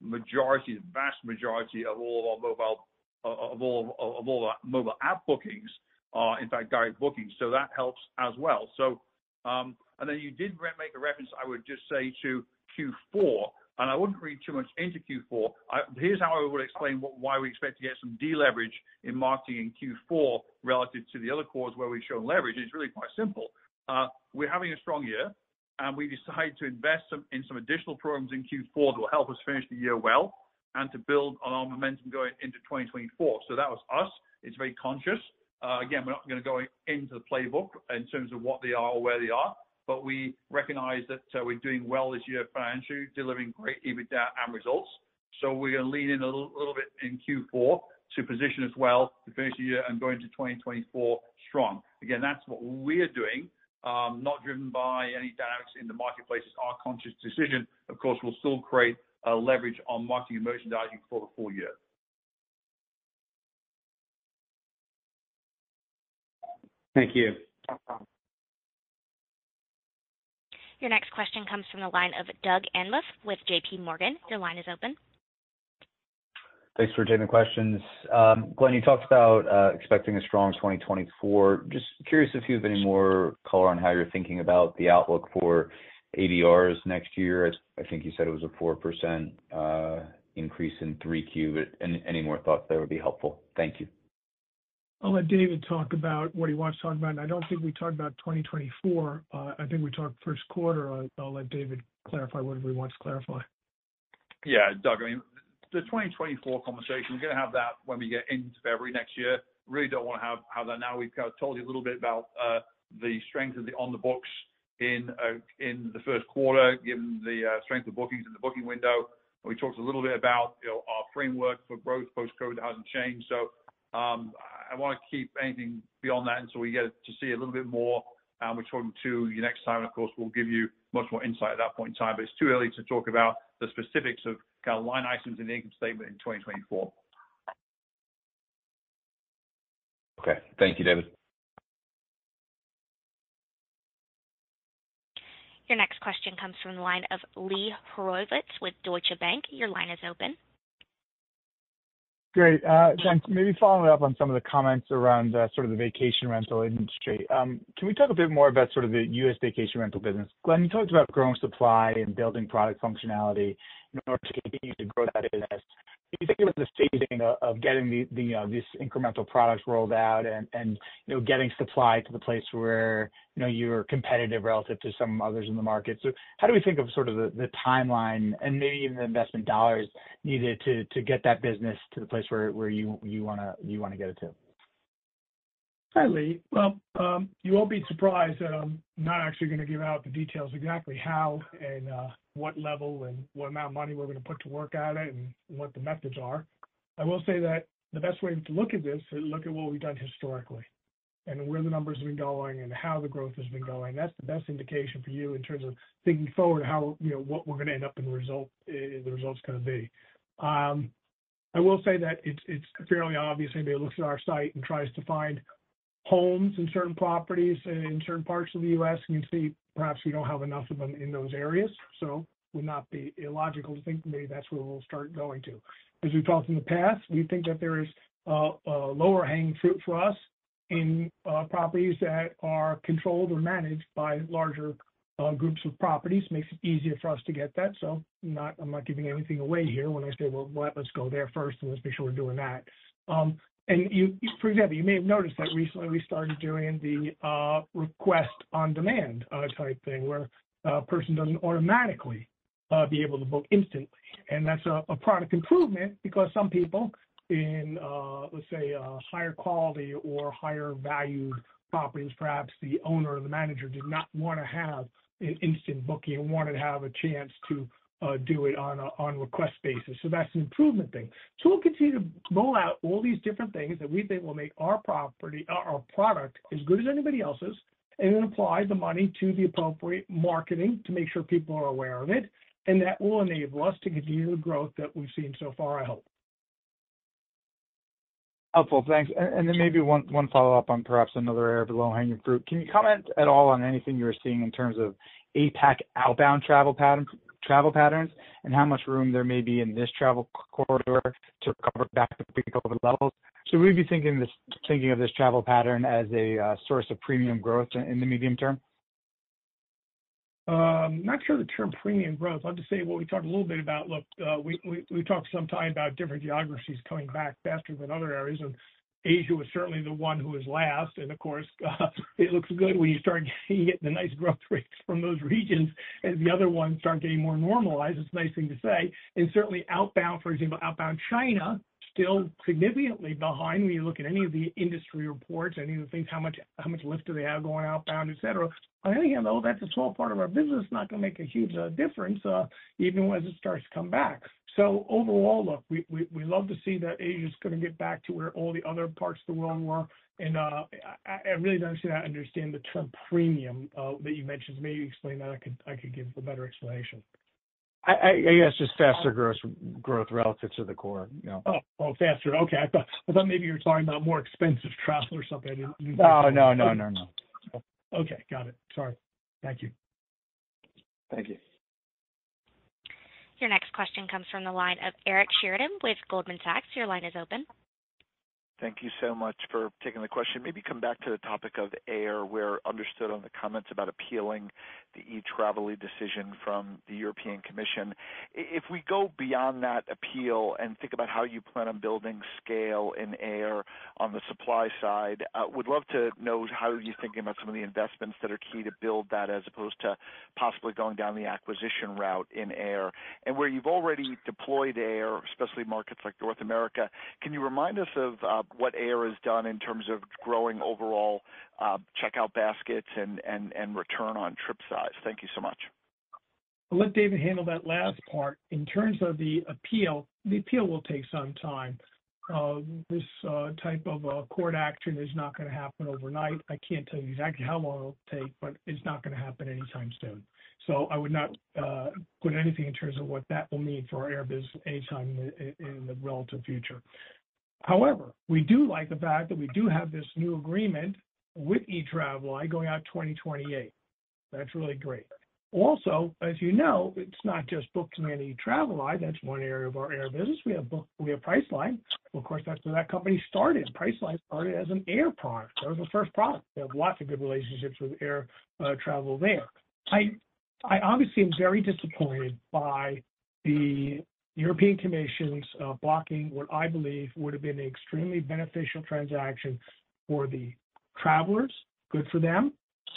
majority, the vast majority of all of our mobile uh of all of all our mobile app bookings are in fact direct bookings, so that helps as well. So um and then you did make a reference, I would just say, to Q4, and I wouldn't read too much into Q4. Here's how I would explain why we expect to get some deleverage in marketing in Q4 relative to the other quarters where we've shown leverage. It's really quite simple. We're having a strong year, and we decided to invest in some additional programs in Q4 that will help us finish the year well and to build on our momentum going into 2024. So That was us. It's very conscious. Uh, again, we're not gonna go into the playbook in terms of what they are or where they are, but we recognize that uh, we're doing well this year financially, delivering great EBITDA and results. So we're gonna lean in a little bit in Q4 to position us well to finish the year and go into 2024 strong. Again, that's what we're doing, Um, not driven by any dynamics in the marketplace. It's our conscious decision. Of course, we'll still create a leverage on marketing and merchandising for the full year. Thank you. Your next question comes from the line of Doug Anmuth with JPMorgan. Your line is open. Thanks for taking the questions. Um, Glenn, you talked about uh, expecting a strong 2024. Just curious if you have any more color on how you're thinking about the outlook for ADRs next year. I think you said it was a 4% uh, increase in 3Q, but any more thoughts there would be helpful. Thank you. I'll let David talk about what he wants to talk about. I don't think we talked about 2024. Uh, I think we talked first quarter. I'll let David clarify whatever he wants to clarify. Yeah, Doug, I mean, the 2024 conversation, we're gonna have that when we get into February next year. Really don't wanna have that now. We've kind of told you a little bit about uh, the strength of the on the books in uh, in the first quarter, given the uh, strength of bookings in the booking window. We talked a little bit about, you know, our framework for growth post-COVID hasn't changed. So um I wanna keep anything beyond that until we get to see a little bit more, um, and we're talking to you next time. Of course, we'll give you much more insight at that point in time. But it's too early to talk about the specifics of kind of line items in the income statement in 2024. Okay. Thank you, David. Your next question comes from the line of Lee Horowitz with Deutsche Bank. Your line is open. Great. Uh, Thanks. Maybe following up on some of the comments around uh, sort of the vacation rental industry. Um, can we talk a bit more about sort of the U.S. vacation rental business? Glenn, you talked about growing supply and building product functionality in order to continue to grow that business. You think about the staging of getting these incremental products rolled out and, getting supply to the place where, you're competitive relative to some others in the market? So how do we think of sort of the timeline and maybe even the investment dollars needed to get that business to the place where you wanna get it to? Hi, Lee. Well, um, you won't be surprised that I'm not actually gonna give out the details exactly how and uh, what level and what amount of money we're gonna put to work at it and what the methods are. I will say that the best way to look at this is look at what we've done historically and where the numbers have been going and how the growth has been going. That's the best indication for you in terms of thinking forward, how, you know, what we're gonna end up in the result, eh, the result's gonna be. Um, I will say that it's fairly obvious, anybody looks at our site and tries to find homes in certain properties in certain parts of the U.S., and you can see perhaps we don't have enough of them in those areas, so would not be illogical to think maybe that's where we'll start going to. As we've talked in the past, we think that there is a lower hanging fruit for us in uh, properties that are controlled or managed by larger uh, groups of properties. Makes it easier for us to get that. So not, I'm not giving anything away here when I say, "Well, let's go there first, and let's make sure we're doing that." Um, And you, for example, you may have noticed that recently we started doing the uh, request on demand uh, type thing, where uh, a person doesn't automatically be able to book instantly. And that's a product improvement because some people in, let's say, higher quality or higher valued properties, perhaps the owner or the manager did not wanna have an instant booking and wanted to have a chance to Uh, do it on a request basis. So that's an improvement thing. So we'll continue to roll out all these different things that we think will make our property, our product as good as anybody else's, and then apply the money to the appropriate marketing to make sure people are aware of it. And that will enable us to continue the growth that we've seen so far, I hope. Helpful. Thanks. And then maybe one follow-up on perhaps another area of low-hanging fruit. Can you comment at all on anything you're seeing in terms of APAC outbound travel patterns, and how much room there may be in this travel corridor to recover back to pre-COVID levels? Should we be thinking of this travel pattern as a uh, source of premium growth in the medium term? Um, not sure the term premium growth. I'll just say what we talked a little bit about. Look, uh, we talked some time about different geographies coming back faster than other areas, and Asia was certainly the one who was last. And of course, uh, it looks good when you start getting the nice growth rates from those regions as the other ones start getting more normalized. It's a nice thing to say. And certainly outbound, for example, outbound China, still significantly behind when you look at any of the industry reports, any of the things, how much lift do they have going outbound, et cetera. On the other hand, though, that's a small part of our business, not gonna make a huge uh, difference, uh, even as it starts to come back. So overall, look, we love to see that Asia's gonna get back to where all the other parts of the world were. And uh I really don't see that understand the term premium uh, that you mentioned. Maybe explain that, I could give a better explanation. I guess just faster growth relative to the core, you know. Oh, oh faster. Okay. I thought maybe you were talking about more expensive travel or something. I didn't. No, no, no. Okay. Got it. Sorry. Thank you. Thank you. Your next question comes from the line of Eric Sheridan with Goldman Sachs. Your line is open. Thank you so much for taking the question. Maybe come back to the topic of air, where understood on the comments about appealing the Etraveli decision from the European Commission. If we go beyond that appeal and think about how you plan on building scale in air on the supply side, uh, would love to know how you're thinking about some of the investments that are key to build that as opposed to possibly going down the acquisition route in air. And where you've already deployed air, especially markets like North America, can you remind us of uh, what air has done in terms of growing overall uh, checkout baskets and return on trip size? Thank you so much. I'll let David handle that last part. In terms of the appeal, the appeal will take some time. Uh, this uh, type of court action is not gonna happen overnight. I can't tell you exactly how long it'll take, but it's not gonna happen anytime soon. So I would not put anything in terms of what that will mean for our air business anytime in the relative future. However, we do like the fact that we do have this new agreement with Etraveli going out 2028. That's really great. Also, as you know, it's not just booking any Etraveli. That's one area of our air business. We have book we have Priceline. Of course, that's where that company started. Priceline started as an air product. That was the first product. We have lots of good relationships with air uh, travel there. I obviously am very disappointed by the European Commission's uh, blocking what I believe would have been an extremely beneficial transaction for the travelers. Good for them.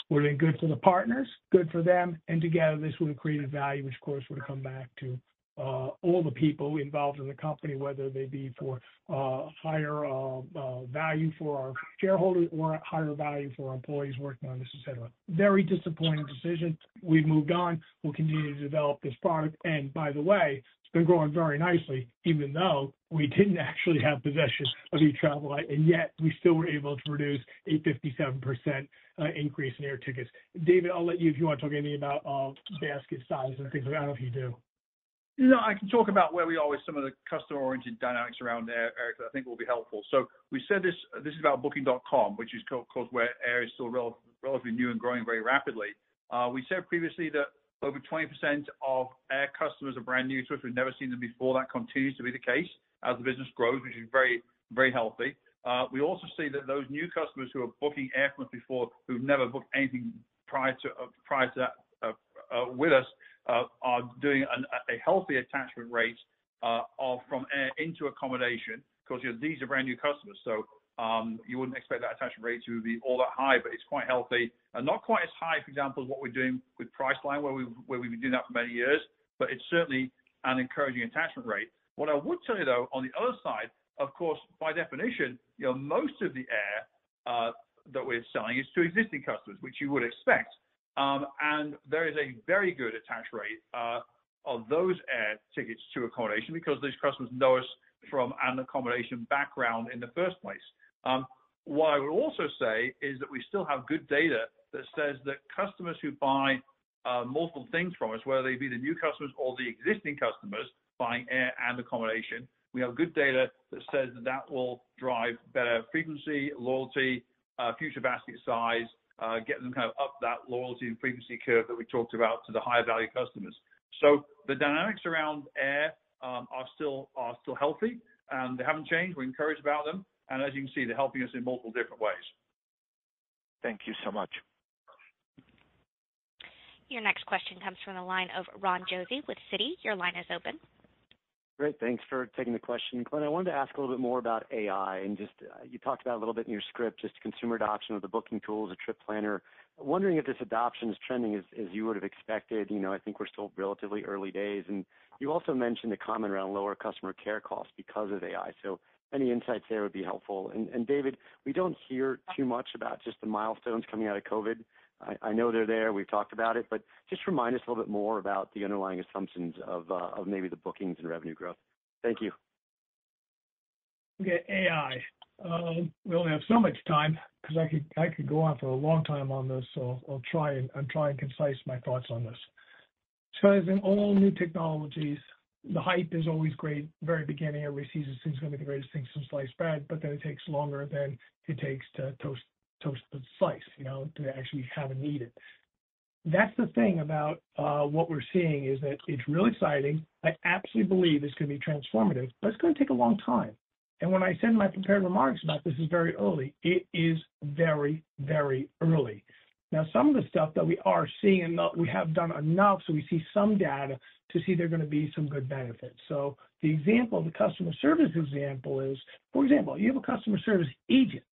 Would have been good for the partners, good for them. And together, this would have created value, which of course would have come back to uh, all the people involved in the company, whether they be for uh, higher value for our shareholders or higher value for our employees working on this, et cetera. Very disappointing decision. We've moved on. We'll continue to develop this product. And by the way, been growing very nicely, even though we didn't actually have possession of Etraveli, and yet we still were able to produce a 57% uh, increase in air tickets. David, I'll let you if you want to talk anything about uh, basket size and things like that, I don't know if you do. No, I can talk about where we are with some of the customer-oriented dynamics around air, Eric, that I think will be helpful. So we said this this is about Booking.com, which is of course, where air is still relatively new and growing very rapidly. Uh, we said previously that over 20% of air customers are brand new to us. We've never seen them before. That continues to be the case as the business grows, which is very, very healthy. Uh, we also see that those new customers who are booking air from us before, who've never booked anything prior to uh prior to that uh, uh, with us, are doing a healthy attachment rate from air into accommodation because, these are brand new customers. So um, you wouldn't expect that attachment rate to be all that high, but it's quite healthy. Not quite as high, for example, as what we're doing with Priceline, where we've been doing that for many years, but it's certainly an encouraging attachment rate. What I would tell you, though, on the other side, of course, by definition, you know, most of the air uh, that we're selling is to existing customers, which you would expect. Um, and there is a very good attach rate uh, of those air tickets to accommodation because these customers know us from an accommodation background in the first place. Um, what I would also say is that we still have good data that says that customers who buy uh, multiple things from us, whether they be the new customers or the existing customers buying air and accommodation, we have good data that says that that will drive better frequency, loyalty, uh, future basket size, uh, get them kind of up that loyalty and frequency curve that we talked about to the higher value customers. So the dynamics around air um, are still healthy, and they haven't changed. We're encouraged about them. And as you can see, they're helping us in multiple different ways. Thank you so much. Your next question comes from the line of Ron Josey with Citi. Your line is open. Great. Thanks for taking the question. Glenn, I wanted to ask a little bit more about AI and just, uh, you talked about a little bit in your script, just consumer adoption of the booking tools, the trip planner. Wondering if this adoption is trending as you would have expected. You know, I think we're still relatively early days. And you also mentioned a comment around lower customer care costs because of AI. So any insights there would be helpful. David, we don't hear too much about just the milestones coming out of COVID. I know they're there, we've talked about it, but just remind us a little bit more about the underlying assumptions of uh, maybe the bookings and revenue growth. Thank you. Okay, AI. Um, we only have so much time because I could go on for a long time on this, so I'll try and concise my thoughts on this. So as in all new technologies, the hype is always great. Very beginning, everybody sees this thing's gonna be the greatest thing since sliced bread, but then it takes longer than it takes to toast the slice, you know, to actually have and eat it. That's the thing about uh, what we're seeing, is that it's really exciting. I absolutely believe it's gonna be transformative, but it's gonna take a long time. And when I said my prepared remarks about this is very early, it is very, very early. Now, some of the stuff that we are seeing, and we have done enough, so we see some data to see there are gonna be some good benefits. So the example, the customer service example is, for example, you have a customer service agent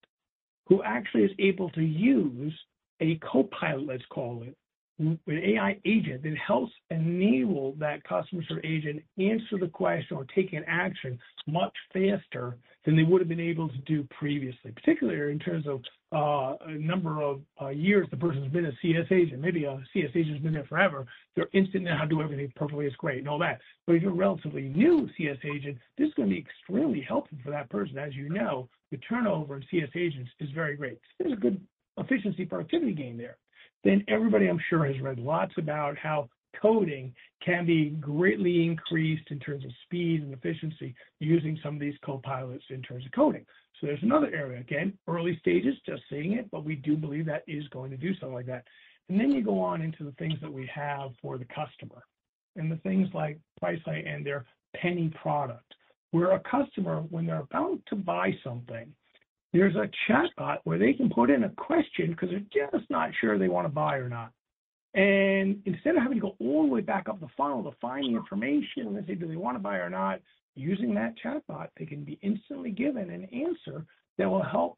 who actually is able to use a copilot, let's call it, an AI agent that helps enable that customer service agent answer the question or take an action much faster than they would have been able to do previously. Particularly in terms of uh, a number of uh, years the person's been a CS agent. Maybe a CS agent's been there forever. They're instant now how to do everything perfectly. It's great and all that. But if you're a relatively new CS agent, this is gonna be extremely helpful for that person. As you know, the turnover in CS agents is very great. There's a good efficiency, productivity gain there. Then everybody, I'm sure, has read lots about how coding can be greatly increased in terms of speed and efficiency using some of these copilots in terms of coding. So there's another area. Again, early stages, just seeing it, but we do believe that is going to do something like that. And then you go on into the things that we have for the customer and the things like Priceline and their Penny product, where a customer, when they're about to buy something, there's a chatbot where they can put in a question because they're just not sure they wanna buy or not. And instead of having to go all the way back up the funnel to find the information and say, do they wanna buy or not, using that chatbot, they can be instantly given an answer that will help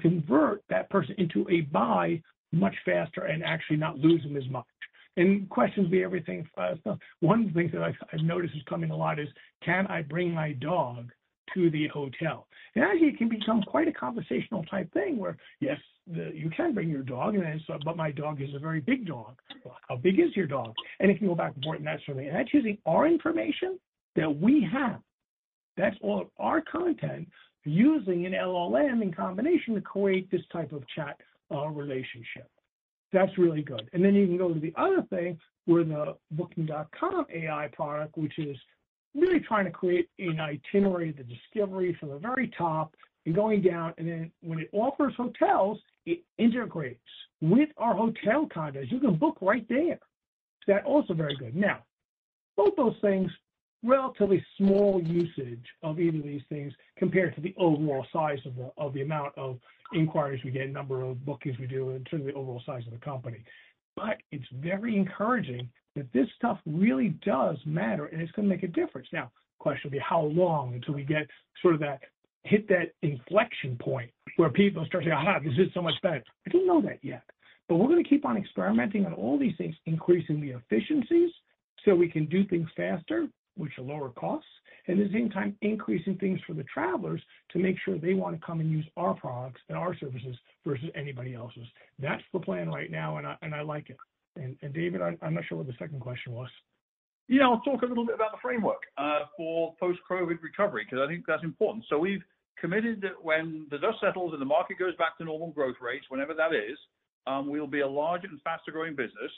convert that person into a buy much faster and actually not lose them as much. And questions be everything. Uh, One of the things that I've noticed is coming a lot is, can I bring my dog to the hotel? And actually, it can become quite a conversational type thing where, yes, you can bring your dog, but my dog is a very big dog. Well, How big is your dog? And it can go back and forth and that sort of thing. That's using our information that we have. That's all our content using an LLM in combination to create this type of chat uh, relationship. That's really good. And then you can go to the other thing where the Booking.com AI product, which is really trying to create an itinerary, the discovery from the very top and going down, and then when it offers hotels, it integrates with our hotel condos, you can book right there. That's also very good. Now, both those things, relatively small usage of either of these things compared to the overall size of the of the amount of inquiries we get, number of bookings we do, in terms of the overall size of the company. But it's very encouraging that this stuff really does matter, and it's going to make a difference. Now, question will be how long until we get sort of that hit that inflection point where people start saying, "Aha, this is so much better." I don't know that yet, but we're going to keep on experimenting on all these things, increasing the efficiencies so we can do things faster, which are lower costs, and at the same time increasing things for the travelers to make sure they want to come and use our products and our services versus anybody else's. That's the plan right now, and I and I like it. David, I'm not sure what the second question was. Yeah, I'll talk a little bit about the framework uh, for post-COVID recovery because I think that's important. So we've committed that when the dust settles and the market goes back to normal growth rates, whenever that is, um, we'll be a larger and faster growing business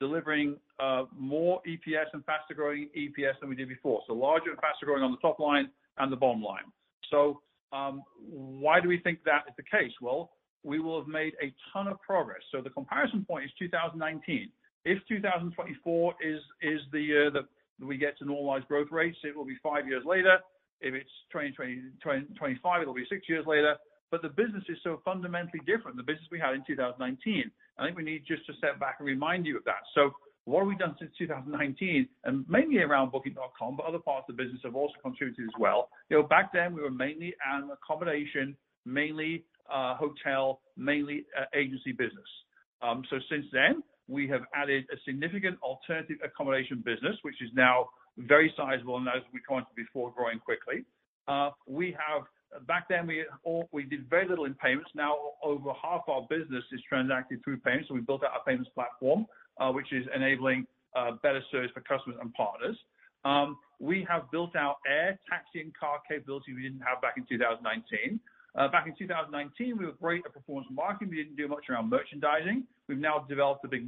delivering uh, more EPS and faster growing EPS than we did before. So larger and faster growing on the top line and the bottom line. So um, why do we think that is the case? Well, we will have made a ton of progress. So the comparison point is 2019. If 2024 is is the year that we get to normalized growth rates, it will be five years later. If it's 2020, 2025, it'll be six years later. But the business is so fundamentally different, the business we had in 2019. I think we need just to step back and remind you of that. So what have we done since 2019? And mainly around Booking.com, but other parts of the business have also contributed as well. You know, back then we were mainly an accommodation, mainly hotel, mainly uh, agency business. Um, so since then, we have added a significant alternative accommodation business, which is now very sizable and as we commented before, growing quickly. Uh, we have Back then, we did very little in payments. Now, over half our business is transacted through payments. So we built out a payments platform, uh, which is enabling uh, better service for customers and partners. Um, we have built out air, taxi, and car capability we didn't have back in 2019. Uh, back in 2019, we were great at performance marketing. We didn't do much around merchandising. We've now developed a big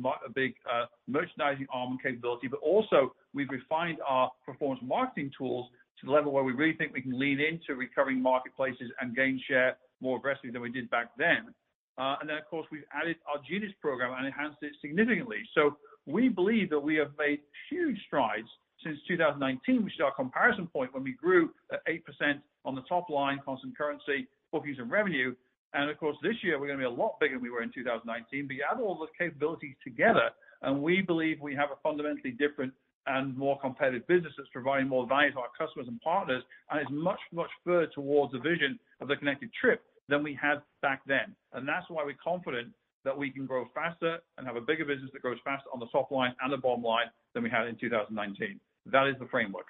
merchandising arm and capability, but also we've refined our performance marketing tools to the level where we really think we can lean into recovering marketplaces and gain share more aggressively than we did back then. Uh, and then, of course, we've added our Genius program and enhanced it significantly. So we believe that we have made huge strides since 2019, which is our comparison point when we grew at 8% on the top line, constant currency, bookings and revenue. And of course, this year we're going to be a lot bigger than we were in 2019. But you add all those capabilities together, and we believe we have a fundamentally different and more competitive business that's providing more value to our customers and partners, and is much, much further towards the vision of the Connected Trip than we had back then. And that's why we're confident that we can grow faster and have a bigger business that grows faster on the top line and the bottom line than we had in 2019. That is the framework.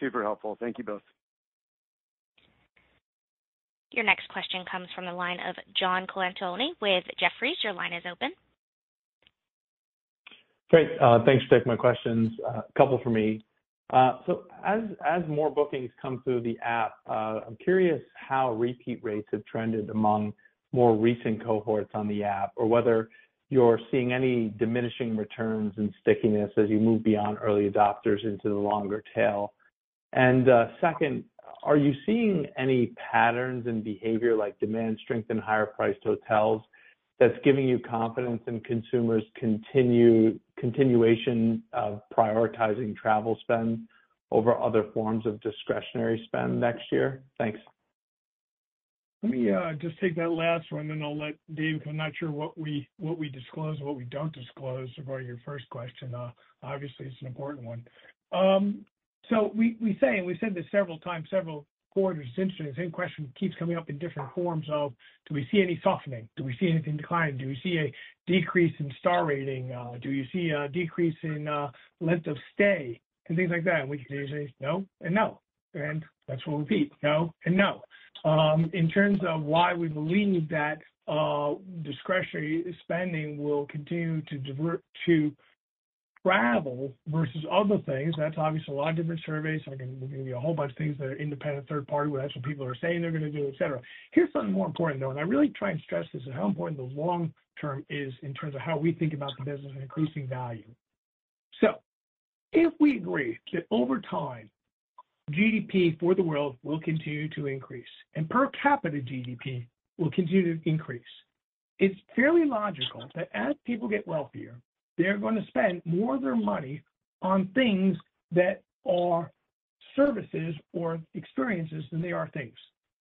Super helpful. Thank you both. Your next question comes from the line of John Colantuoni with Jefferies. Your line is open. Great. Uh, thanks for taking my questions. Uh, a couple for me. Uh, so as more bookings come through the app, I'm curious how repeat rates have trended among more recent cohorts on the app, or whether you're seeing any diminishing returns and stickiness as you move beyond early adopters into the longer tail. And second, are you seeing any patterns in behavior like demand strength in higher priced hotels that's giving you confidence in consumers' continue continuation of prioritizing travel spend over other forms of discretionary spend next year? Thanks. Let me uh, just take that last one, then I'll let Dave. I'm not sure what we disclose and what we don't disclose regarding your first question. Uh, obviously, it's an important one. So we say, and we've said this several times, several quarters. It's interesting. The same question keeps coming up in different forms of, do we see any softening? Do we see anything declining? Do we see a decrease in star rating? Uh, do you see a decrease in uh, length of stay and things like that? And we can say no and no. And that's what we repeat, no and no. Um, in terms of why we believe that uh, discretionary spending will continue to divert to travel versus other things, that's obviously a lot of different surveys. I can give you a whole bunch of things that are independent third party, where that's what people are saying they're going to do, et cetera. Here's something more important, though, and I really try and stress this is how important the long term is in terms of how we think about the business and increasing value. So if we agree that over time, GDP for the world will continue to increase and per capita GDP will continue to increase, it's fairly logical that as people get wealthier, they're going to spend more of their money on things that are services or experiences than they are things.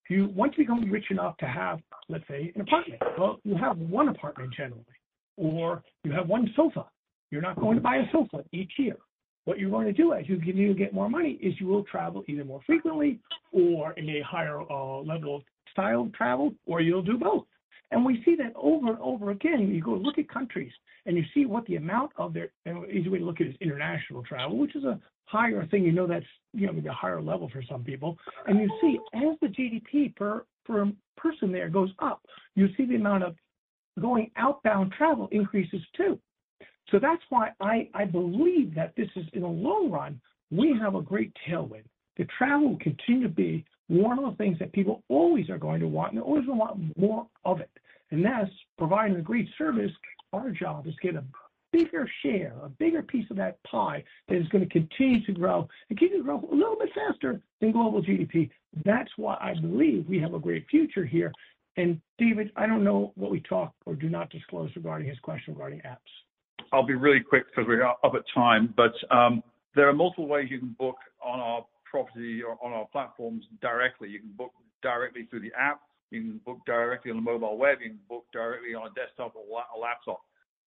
If you once you become rich enough to have, let's say, an apartment, well, you have one apartment generally, or you have one sofa. You're not going to buy a sofa each year. What you're going to do as you continue to get more money is you will travel either more frequently or in a higher uh, level of style of travel, or you'll do both. And we see that over and over again. You go look at countries and you see what the amount of their, easy way to look at is international travel, which is a higher thing. You know that's you know maybe a higher level for some people. And you see as the GDP per per person there goes up, you see the amount of going outbound travel increases too. So that's why I, I believe that this is in the long run, we have a great tailwind. The travel will continue to be one of the things that people always are going to want, and they always want more of it. And that's providing a great service. Our job is to get a bigger share, a bigger piece of that pie that is going to continue to grow and continue to grow a little bit faster than global GDP. That's why I believe we have a great future here. And David, I don't know what we talk or do not disclose regarding his question regarding apps. I'll be really quick because we're up at time, but um, there are multiple ways you can book on our property on our platforms directly. You can book directly through the app. You can book directly on the mobile web. You can book directly on a desktop or a laptop.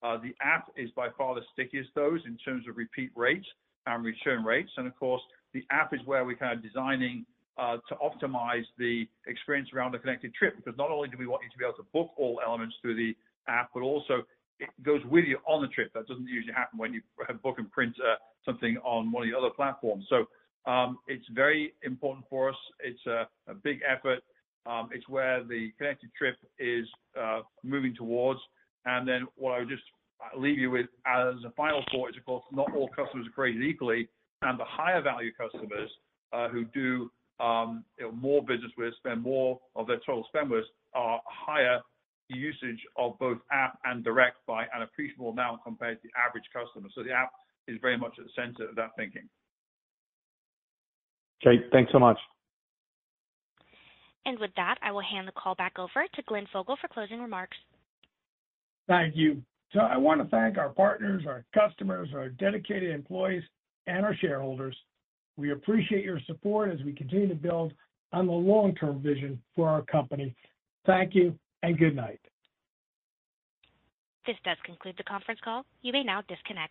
Uh, the app is by far the stickiest those in terms of repeat rates and return rates. And of course, the app is where we're kind of designing uh, to optimize the experience around the connected trip because not only do we want you to be able to book all elements through the app, but also it goes with you on the trip. That doesn't usually happen when you book and print uh, something on one of the other platforms. So it's very important for us. It's a, big effort. Um, it's where the connected trip is uh, moving towards. And then what I would just leave you with as a final thought is, of course, not all customers are created equally, and the higher value customers uh, who do um, more business with, us, spend more of their total spend with, us, are higher usage of both app and direct by an appreciable amount compared to the average customer. So the app is very much at the center of that thinking. Great. Thanks so much. And with that, I will hand the call back over to Glenn Fogel for closing remarks. Thank you. So I want to thank our partners, our customers, our dedicated employees, and our shareholders. We appreciate your support as we continue to build on the long-term vision for our company. Thank you and good night. This does conclude the conference call. You may now disconnect.